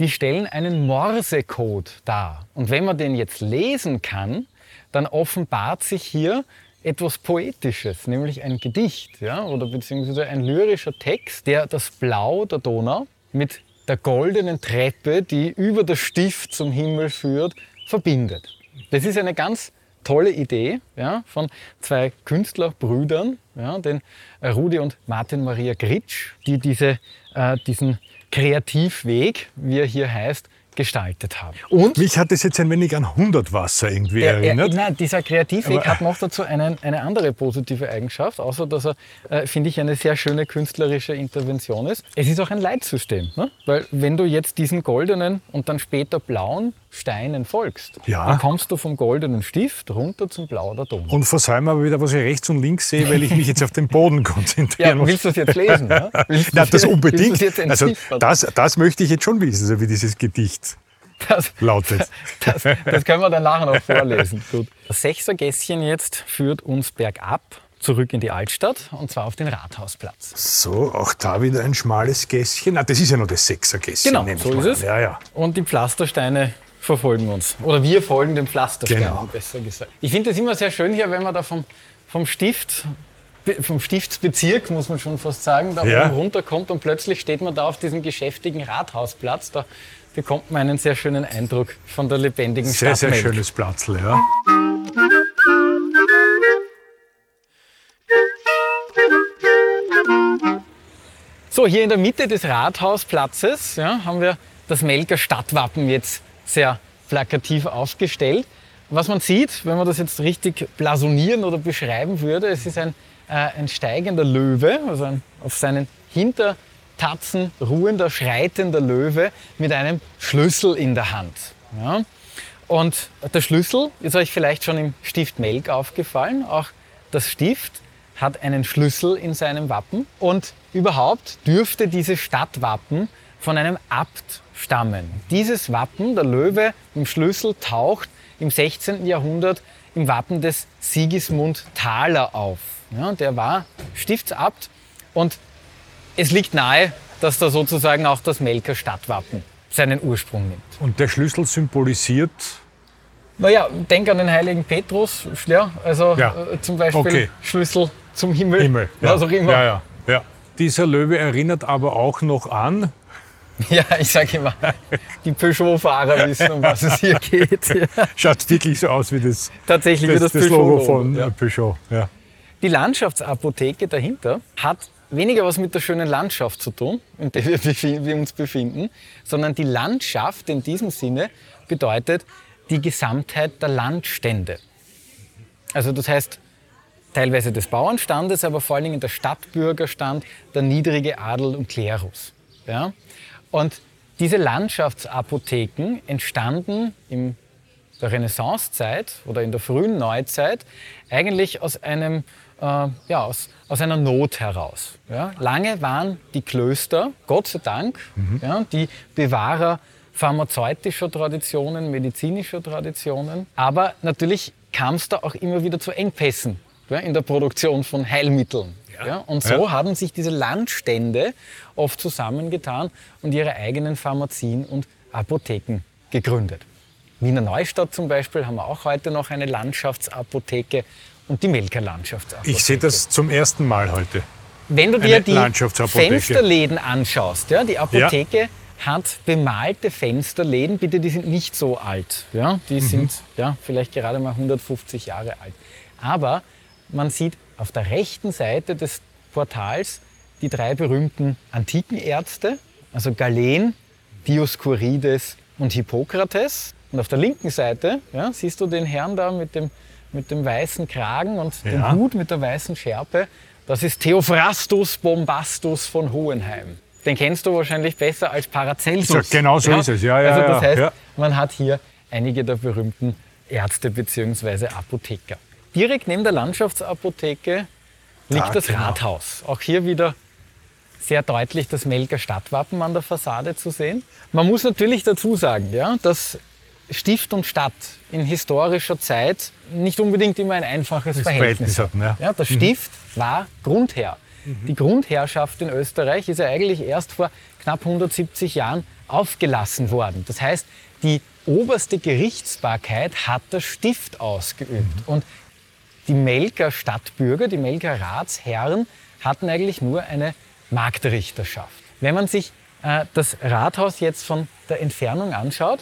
die stellen einen Morsecode dar. Und wenn man den jetzt lesen kann, dann offenbart sich hier etwas Poetisches, nämlich ein Gedicht ja, oder beziehungsweise ein lyrischer Text, der das Blau der Donau mit der goldenen Treppe, die über das Stift zum Himmel führt, verbindet. Das ist eine ganz tolle Idee ja, von zwei Künstlerbrüdern, ja, den Rudi und Martin Maria Gritsch, die diese, äh, diesen Kreativweg, wie er hier heißt, gestaltet haben. Und
Mich hat das jetzt ein wenig an Hundertwasser irgendwie
er, er,
erinnert.
nein, dieser Kreativweg
Aber-
hat noch dazu einen, eine andere positive Eigenschaft, außer dass er, äh, finde ich, eine sehr schöne künstlerische Intervention ist. Es ist auch ein Leitsystem, ne? weil wenn du jetzt diesen goldenen und dann später blauen Steinen folgst,
Ja.
dann kommst du vom goldenen Stift runter zum Blau der Donau.
und versäume aber wieder, was ich rechts und links sehe, weil ich mich jetzt auf den Boden konzentrieren
Ja,
muss.
willst du es jetzt lesen? Ne? Willst du's
das unbedingt. Also, das, das möchte ich jetzt schon wissen, so wie dieses Gedicht
das,
lautet.
das, das können wir dann nachher noch vorlesen. Gut. Das Sechsergässchen jetzt führt uns bergab zurück in die Altstadt und zwar auf den Rathausplatz.
So, auch da wieder ein schmales Gässchen. Ah, das ist ja nur das Sechsergässchen.
Genau, so ist
an.
es.
Ja, ja.
Und die Pflastersteine verfolgen uns. Oder wir folgen den Pflastersteinen,
Genau.
besser gesagt. Ich finde es immer sehr schön hier, wenn man da vom, vom Stift, vom Stiftsbezirk, muss man schon fast sagen, da
Ja.
oben runterkommt und plötzlich steht man da auf diesem geschäftigen Rathausplatz. Da bekommt man einen sehr schönen Eindruck von der lebendigen
Sehr,
Stadt
sehr
Melk.
schönes Platzl, ja.
So, hier in der Mitte des Rathausplatzes ja, haben wir das Melker Stadtwappen jetzt sehr plakativ aufgestellt. Was man sieht, wenn man das jetzt richtig blasonieren oder beschreiben würde, es ist ein, äh, ein steigender Löwe, also ein auf seinen Hintertatzen ruhender, schreitender Löwe mit einem Schlüssel in der Hand. Ja. Und der Schlüssel ist euch vielleicht schon im Stift Melk aufgefallen. Auch das Stift hat einen Schlüssel in seinem Wappen. Und überhaupt dürfte dieses Stadtwappen von einem Abt stammen. Dieses Wappen, der Löwe im Schlüssel, taucht im 16. Jahrhundert im Wappen des Sigismund Thaler auf. Ja, der war Stiftsabt und es liegt nahe, dass da sozusagen auch das Melker Stadtwappen seinen Ursprung nimmt.
Und der Schlüssel symbolisiert
Naja, denk an den heiligen Petrus, ja, also
Ja.
äh, zum Beispiel
Okay.
Schlüssel zum Himmel,
Himmel.
was auch immer.
Ja, ja, ja. Dieser Löwe erinnert aber auch noch an,
Ja, ich sage immer, die Peugeot-Fahrer wissen, um was es hier geht. Ja.
schaut wirklich so aus wie das,
Tatsächlich wie
das,
das,
das Logo von
ja.
Peugeot. Ja.
Die Landschaftsapotheke dahinter hat weniger was mit der schönen Landschaft zu tun, in der wir, wir uns befinden, sondern die Landschaft in diesem Sinne bedeutet die Gesamtheit der Landstände. Also das heißt teilweise des Bauernstandes, aber vor allen Dingen der Stadtbürgerstand, der niedrige Adel und Klerus. Ja? Und diese Landschaftsapotheken entstanden in der Renaissancezeit oder in der frühen Neuzeit eigentlich aus, einem, äh, ja, aus, aus einer Not heraus. Ja? Lange waren die Klöster, Gott sei Dank, ja, die Bewahrer pharmazeutischer Traditionen, medizinischer Traditionen. Aber natürlich kam es da auch immer wieder zu Engpässen ja, in der Produktion von Heilmitteln. Ja. und so
Ja.
haben sich diese Landstände oft zusammengetan und ihre eigenen Pharmazien und Apotheken gegründet. Wiener Neustadt zum Beispiel haben wir auch heute noch eine Landschaftsapotheke und die Melker Landschaftsapotheke.
Ich sehe das zum ersten Mal heute.
Wenn du dir die. Fensterläden anschaust, ja, die Apotheke hat bemalte Fensterläden, bitte, die sind nicht so alt. Ja,
Mhm.
die sind ja, vielleicht gerade mal 150 Jahre alt. Aber man sieht auf der rechten Seite des Portals die drei berühmten Antikenärzte, also Galen, Dioskurides und Hippokrates. Und auf der linken Seite ja, siehst du den Herrn da mit dem, mit dem weißen Kragen und dem
Ja.
Hut mit der weißen Schärpe. Das ist Theophrastus Bombastus von Hohenheim. Den kennst du wahrscheinlich besser als Paracelsus.
Ja, genau so ist es. Ja, ja,
also das heißt, man hat hier einige der berühmten Ärzte bzw. Apotheker. Direkt neben der Landschaftsapotheke liegt
Ah,
das
genau.
Rathaus. Auch hier wieder sehr deutlich das Melker Stadtwappen an der Fassade zu sehen. Man muss natürlich dazu sagen, ja, dass Stift und Stadt in historischer Zeit nicht unbedingt immer ein einfaches
Das
Verhältnis
Verhältnis hatten, ja.
ja, der Stift war Grundherr. Die Grundherrschaft in Österreich ist ja eigentlich erst vor knapp 170 Jahren aufgelassen worden. Das heißt, die oberste Gerichtsbarkeit hat der Stift ausgeübt. Und die Melker Stadtbürger, die Melker Ratsherren hatten eigentlich nur eine Marktrichterschaft. Wenn man sich äh, das Rathaus jetzt von der Entfernung anschaut,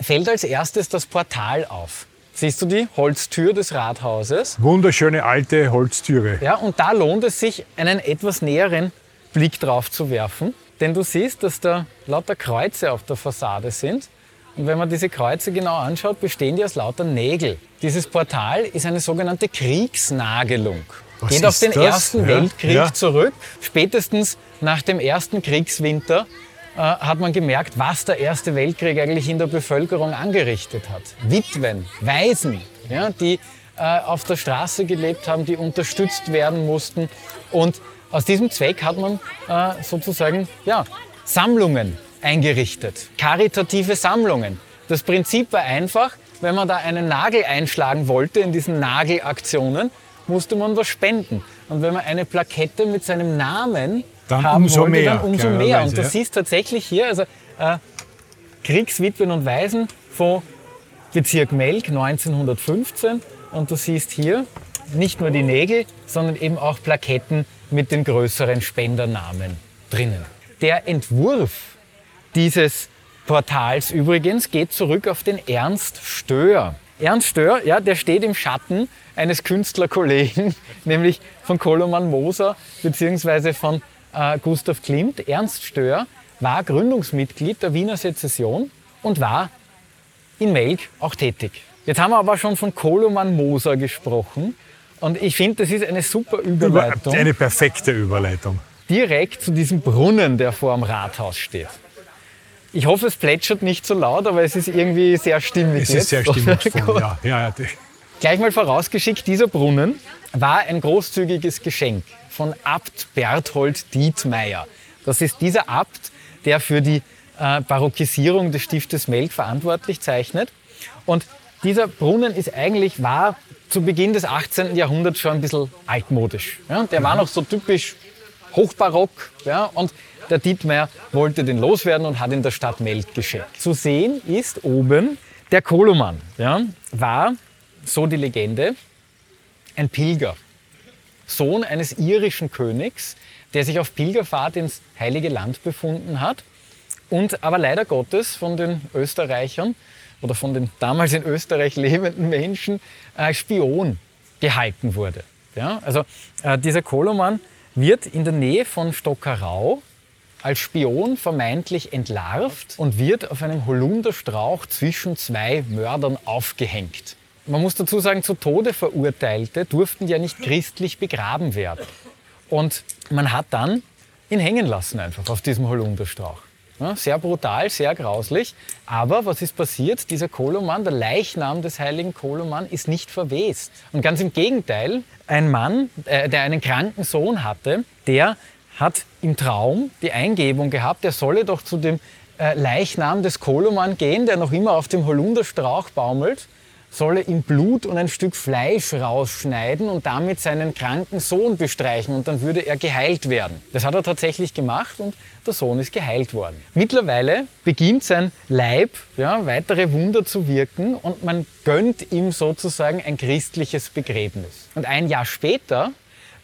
fällt als erstes das Portal auf. Siehst du die Holztür des Rathauses?
Wunderschöne alte Holztüre.
Ja, und da lohnt es sich, einen etwas näheren Blick drauf zu werfen. Denn du siehst, dass da lauter Kreuze auf der Fassade sind. Und wenn man diese Kreuze genau anschaut, bestehen die aus lauter Nägel. Dieses Portal ist eine sogenannte Kriegsnagelung.
Was
Geht auf den
das?
Ersten
Ja,
Weltkrieg
ja.
zurück. Spätestens nach dem ersten Kriegswinter äh, hat man gemerkt, was der Erste Weltkrieg eigentlich in der Bevölkerung angerichtet hat. Witwen, Waisen, ja, die äh, auf der Straße gelebt haben, die unterstützt werden mussten. Und aus diesem Zweck hat man äh, sozusagen ja, Sammlungen eingerichtet, karitative Sammlungen. Das Prinzip war einfach, wenn man da einen Nagel einschlagen wollte in diesen Nagelaktionen, musste man was spenden. Und wenn man eine Plakette mit seinem Namen
Dann
haben
umso
wollte,
mehr,
dann umso mehr. Und du
ja.
siehst tatsächlich hier, also äh, Kriegswitwen und Waisen von Bezirk Melk 1915. Und du siehst hier nicht nur die Nägel, sondern eben auch Plaketten mit den größeren Spendernamen drinnen. Der Entwurf dieses Portals übrigens geht zurück auf den Ernst Stöhr. Ernst Stöhr, ja, der steht im Schatten eines Künstlerkollegen, nämlich von Koloman Moser bzw. von äh, Gustav Klimt. Ernst Stöhr war Gründungsmitglied der Wiener Sezession und war in Melk auch tätig. Jetzt haben wir aber schon von Koloman Moser gesprochen und ich finde, das ist eine super Überleitung.
Eine perfekte Überleitung.
Direkt zu diesem Brunnen, der vor dem Rathaus steht. Ich hoffe, es plätschert nicht so laut, aber es ist irgendwie sehr stimmig.
Es ist sehr stimmungsvoll, ja. ja, ja.
Gleich mal vorausgeschickt, dieser Brunnen war ein großzügiges Geschenk von Abt Berthold Dietmeier. Das ist dieser Abt, der für die äh, Barockisierung des Stiftes Melk verantwortlich zeichnet. Und dieser Brunnen ist eigentlich, war zu Beginn des 18. Jahrhunderts schon ein bisschen altmodisch. Ja? Der war noch so typisch hochbarock. Ja? Und der Dietmeier wollte den loswerden und hat in der Stadt Melk geschenkt. Zu sehen ist oben der Koloman. Ja? War, so die Legende, ein Pilger. Sohn eines irischen Königs, der sich auf Pilgerfahrt ins Heilige Land befunden hat und aber leider Gottes von den Österreichern oder von den damals in Österreich lebenden Menschen als Spion gehalten wurde. Ja, also äh, dieser Koloman wird in der Nähe von Stockerau als Spion vermeintlich entlarvt und wird auf einem Holunderstrauch zwischen zwei Mördern aufgehängt. Man muss dazu sagen, zu Tode verurteilte durften ja nicht christlich begraben werden. Und man hat dann ihn hängen lassen einfach auf diesem Holunderstrauch. Ja, sehr brutal, sehr grauslich. Aber was ist passiert? Dieser Koloman, der Leichnam des heiligen Koloman, ist nicht verwest. Und ganz im Gegenteil, ein Mann, äh, der einen kranken Sohn hatte, der hat im Traum die Eingebung gehabt, er solle doch zu dem äh, Leichnam des Koloman gehen, der noch immer auf dem Holunderstrauch baumelt solle ihm Blut und ein Stück Fleisch rausschneiden und damit seinen kranken Sohn bestreichen und dann würde er geheilt werden. Das hat er tatsächlich gemacht und der Sohn ist geheilt worden. Mittlerweile beginnt sein Leib ja, weitere Wunder zu wirken und man gönnt ihm sozusagen ein christliches Begräbnis. Und ein Jahr später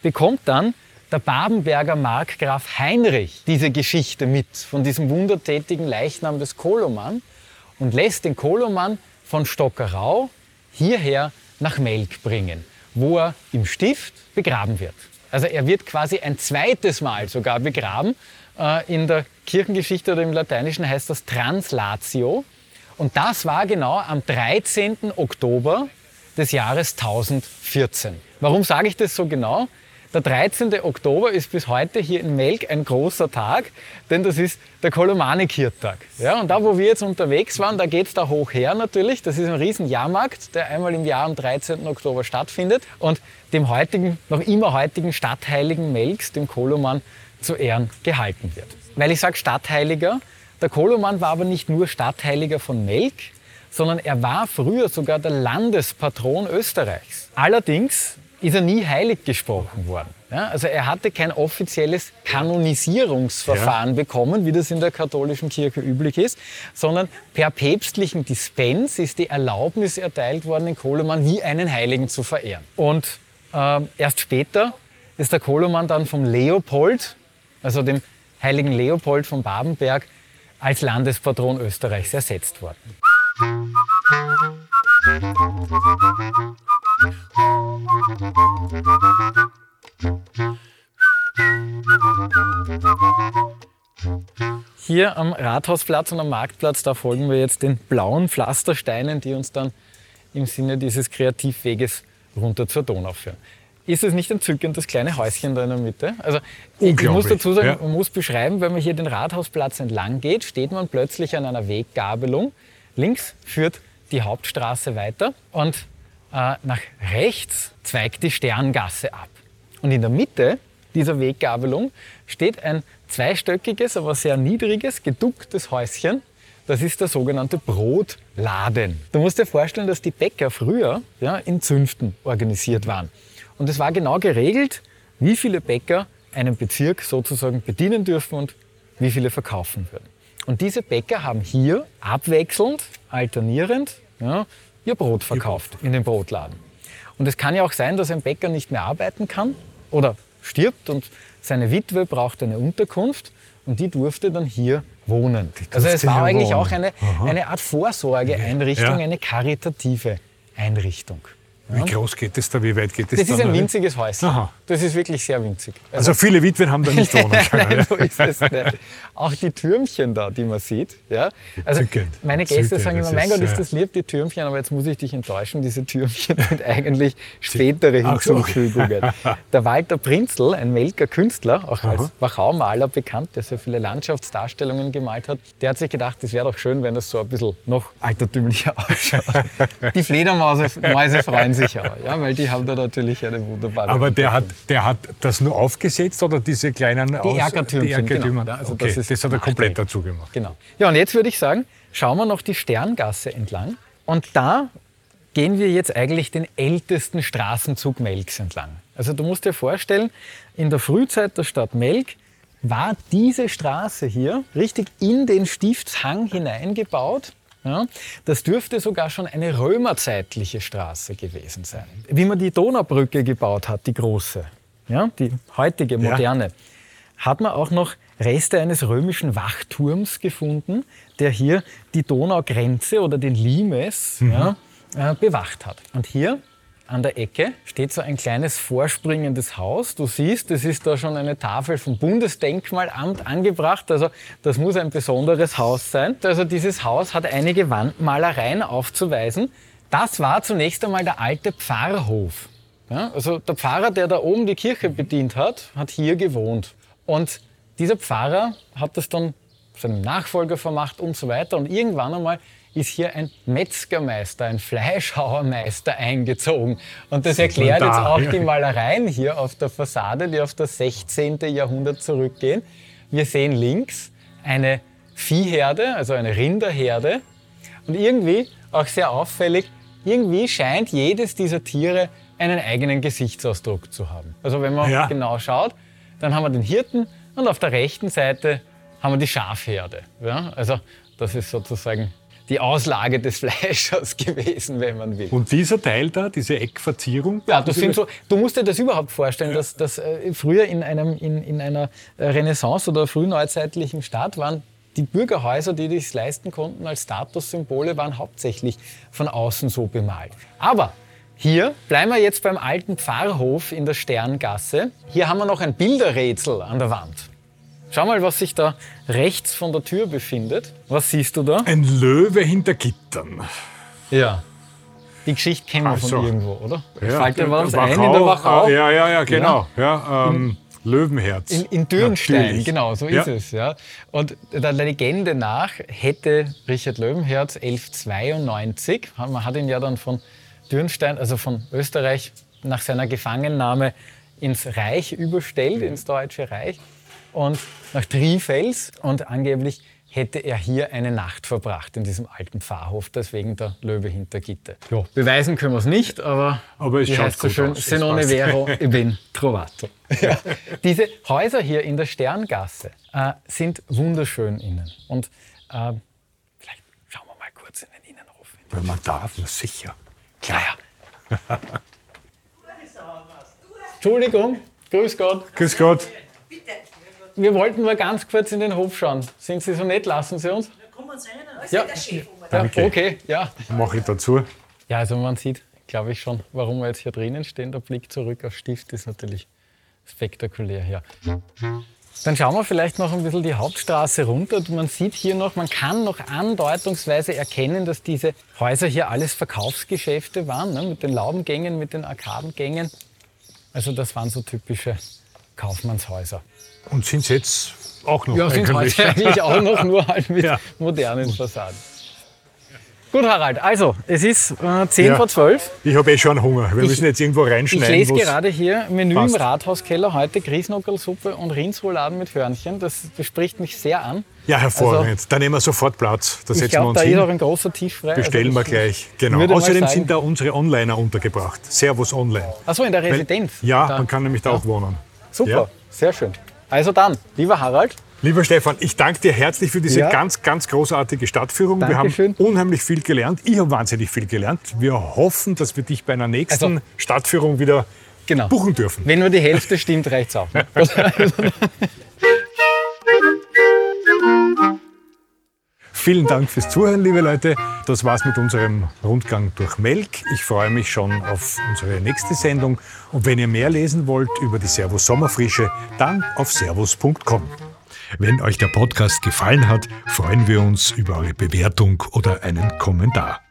bekommt dann der Babenberger Markgraf Heinrich diese Geschichte mit von diesem wundertätigen Leichnam des Koloman und lässt den Koloman von Stockerau hierher nach Melk bringen, wo er im Stift begraben wird. Also er wird quasi ein zweites Mal sogar begraben. Äh, in der Kirchengeschichte oder im Lateinischen heißt das Translatio. Und das war genau am 13. Oktober des Jahres 1014. Warum sage ich das so genau? Der 13. Oktober ist bis heute hier in Melk ein großer Tag, denn das ist der Kolomanik-Hirtag. Ja, und da, wo wir jetzt unterwegs waren, da geht es da hoch her natürlich. Das ist ein riesen Jahrmarkt, der einmal im Jahr am 13. Oktober stattfindet und dem heutigen, noch immer heutigen Stadtheiligen Melks, dem Koloman, zu Ehren gehalten wird. Weil ich sage Stadtheiliger, der Koloman war aber nicht nur Stadtheiliger von Melk, sondern er war früher sogar der Landespatron Österreichs. Allerdings ist er nie heilig gesprochen worden. Ja, also er hatte kein offizielles Kanonisierungsverfahren ja. bekommen, wie das in der katholischen Kirche üblich ist, sondern per päpstlichen Dispens ist die Erlaubnis erteilt worden, den Kohlemann wie einen Heiligen zu verehren. Und äh, erst später ist der Kohlemann dann vom Leopold, also dem heiligen Leopold von Babenberg, als Landespatron Österreichs ersetzt worden. Hier am Rathausplatz und am Marktplatz, da folgen wir jetzt den blauen Pflastersteinen, die uns dann im Sinne dieses Kreativweges runter zur Donau führen. Ist es nicht entzückend, das kleine Häuschen da in der Mitte? Also ich muss dazu sagen, ja. man muss beschreiben, wenn man hier den Rathausplatz entlang geht, steht man plötzlich an einer Weggabelung. Links führt die Hauptstraße weiter und äh, nach rechts zweigt die Sterngasse ab. Und in der Mitte dieser Weggabelung steht ein zweistöckiges, aber sehr niedriges, geducktes Häuschen. Das ist der sogenannte Brotladen. Du musst dir vorstellen, dass die Bäcker früher ja, in Zünften organisiert waren. Und es war genau geregelt, wie viele Bäcker einen Bezirk sozusagen bedienen dürfen und wie viele verkaufen würden. Und diese Bäcker haben hier abwechselnd, alternierend, ja, ihr Brot verkauft in den Brotladen. Und es kann ja auch sein, dass ein Bäcker nicht mehr arbeiten kann oder stirbt und seine Witwe braucht eine Unterkunft und die durfte dann hier wohnen. Also es war eigentlich
wohnen.
auch eine, eine Art Vorsorgeeinrichtung,
Ja.
eine karitative Einrichtung.
Wie groß geht es da? Wie weit geht es
Das
da?
ist ein winziges Häuschen.
Aha.
Das ist wirklich sehr winzig.
Also viele Witwen haben da nicht wohnen können.
Nein, so ist es nicht. Auch die Türmchen da, die man sieht. Ja? Also meine Gäste sagen immer, mein Gott, ist das lieb, die Türmchen, aber jetzt muss ich dich enttäuschen, diese Türmchen sind eigentlich spätere
so.
Hinzufügungen. Der Walter Prinzl, ein Melker Künstler, auch als Wachau-Maler bekannt, der sehr viele Landschaftsdarstellungen gemalt hat, der hat sich gedacht, es wäre doch schön, wenn das so ein bisschen noch altertümlicher ausschaut. Die Fledermäuse Mäuse freuen sich auch, ja, weil die haben da natürlich eine wunderbare
Aber der hat, der hat das nur aufgesetzt oder diese kleinen
Die
Aus- Die
genau. Also
okay,
das
das, hat er komplett dazu gemacht.
Genau. Ja, und jetzt würde ich sagen, schauen wir noch die Sterngasse entlang. Und da gehen wir jetzt eigentlich den ältesten Straßenzug Melks entlang. Also du musst dir vorstellen, in der Frühzeit der Stadt Melk war diese Straße hier richtig in den Stiftshang hineingebaut. Ja, das dürfte sogar schon eine römerzeitliche Straße gewesen sein. Wie man die Donaubrücke gebaut hat, die große, ja, die heutige moderne, hat man auch noch Reste eines römischen Wachturms gefunden, der hier die Donaugrenze oder den Limes ja, äh, bewacht hat. Und hier an der Ecke steht so ein kleines vorspringendes Haus. Du siehst, es ist da schon eine Tafel vom Bundesdenkmalamt angebracht. Also das muss ein besonderes Haus sein. Also dieses Haus hat einige Wandmalereien aufzuweisen. Das war zunächst einmal der alte Pfarrhof. Ja, also der Pfarrer, der da oben die Kirche bedient hat, hat hier gewohnt. Und dieser Pfarrer hat das dann seinem Nachfolger vermacht und so weiter. Und irgendwann einmal ist hier ein Metzgermeister, ein Fleischhauermeister eingezogen. Und das erklärt jetzt auch die Malereien hier auf der Fassade, die auf das 16. Jahrhundert zurückgehen. Wir sehen links eine Viehherde, also eine Rinderherde. Und irgendwie, auch sehr auffällig, irgendwie scheint jedes dieser Tiere einen eigenen Gesichtsausdruck zu haben. Also wenn man
Ja.
genau schaut, dann haben wir den Hirten und auf der rechten Seite haben wir die Schafherde. Ja? Also das ist sozusagen die Auslage des Fleischers gewesen, wenn man will.
Und dieser Teil da, diese Eckverzierung,
Ja, das sind so, du musst dir das überhaupt vorstellen, dass, dass äh, früher in, einem, in, in einer Renaissance- oder frühneuzeitlichen Stadt waren die Bürgerhäuser, die das leisten konnten als Statussymbole, waren hauptsächlich von außen so bemalt. Aber hier bleiben wir jetzt beim alten Pfarrhof in der Sterngasse. Hier haben wir noch ein Bilderrätsel an der Wand. Schau mal, was sich da rechts von der Tür befindet. Was siehst du da?
ein Löwe hinter Gittern.
Ja. Die Geschichte kennen wir von irgendwo, oder?
Ja,
dir was
Wachau,
ein in der Wachau?
äh, Ja, ja, ja, genau. Ja, ähm, Löwenherz.
In, in Dürnstein,
Natürlich.
genau, so
Ja.
ist es. Ja. Und der Legende nach hätte Richard Löwenherz 1192, man hat ihn ja dann von Dürnstein, also von Österreich, nach seiner Gefangennahme ins Reich überstellt, ins Deutsche Reich und nach Trifels und angeblich hätte er hier eine Nacht verbracht in diesem alten Pfarrhof, deswegen der Löwe hinter Gitter. Ja, beweisen können wir es nicht, aber,
Aber es schaut
heißt so schön,
aus, es
se non è
passt.
vero, e ben trovato. Ja. Diese Häuser hier in der Sterngasse äh, sind wunderschön innen. Und äh, vielleicht schauen wir mal kurz in den Innenhof.
Wenn man darf, na sicher.
Klar. Ja. Entschuldigung, grüß Gott.
Grüß Gott.
Wir wollten nur ganz kurz in den Hof schauen. Sind Sie so nett? Lassen Sie uns?
Kommen Sie rein, dann
Ja.
der Chef um.
Ja,
Danke.
okay, ja.
Mache ich dazu.
Ja, also man sieht, glaube ich schon, warum wir jetzt hier drinnen stehen. Der Blick zurück auf Stift ist natürlich spektakulär hier. Dann schauen wir vielleicht noch ein bisschen die Hauptstraße runter. Man sieht hier noch, man kann noch andeutungsweise erkennen, dass diese Häuser hier alles Verkaufsgeschäfte waren, ne? mit den Laubengängen, mit den Arkadengängen. Also das waren so typische Kaufmannshäuser.
Und sind es jetzt auch noch
Ja, sind
eigentlich?
heute eigentlich auch noch nur halt mit
Ja.
modernen Fassaden. Gut, Harald, also es ist äh, 10
Ja.
vor 12.
Ich habe eh schon Hunger. Wir
Ich-
müssen jetzt irgendwo
Ich
reinschneiden.
lese
wo's-
gerade hier Menü
passt.
im Rathauskeller, heute Grießnockelsuppe und Rindsrouladen mit Hörnchen. Das, das spricht mich sehr an.
Ja, hervorragend. da nehmen wir sofort Platz. Da
Ich
setzen wir
glaube,
uns
da ist auch
hin.
ein großer Tisch frei.
Bestellen
Also
wir
ich-
gleich. Genau. Außerdem sind da unsere Onliner untergebracht. Servus Online.
Achso, in der
Weil-
Residenz.
Ja,
Da.
man kann nämlich da auch wohnen.
Super,
Ja.
sehr schön. Also dann, lieber Harald,
Lieber Stefan, ich danke dir herzlich für diese
Ja.
ganz, ganz großartige Stadtführung.
Dankeschön.
Wir haben unheimlich viel gelernt. Ich habe wahnsinnig viel gelernt. Wir hoffen, dass wir dich bei einer nächsten
Also-
Stadtführung wieder
genau.
buchen dürfen.
Wenn nur die Hälfte stimmt, reicht's auch. ne?
Vielen Dank fürs Zuhören, liebe Leute. Das war's mit unserem Rundgang durch Melk. Ich freue mich schon auf unsere nächste Sendung. Und wenn ihr mehr lesen wollt über die Servus Sommerfrische, dann auf servus.com. Wenn euch der Podcast gefallen hat, freuen wir uns über eure Bewertung oder einen Kommentar.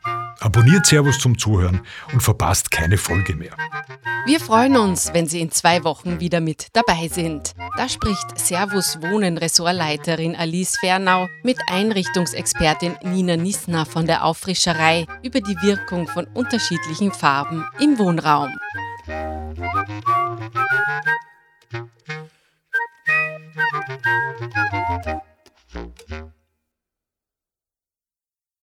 Abonniert Servus zum Zuhören und verpasst keine Folge mehr.
Wir freuen uns, wenn Sie in zwei Wochen wieder mit dabei sind. Da spricht Servus Wohnen Ressortleiterin Alice Fernau mit Einrichtungsexpertin Nina Nissner von der Auffrischerei über die Wirkung von unterschiedlichen Farben im Wohnraum. Musik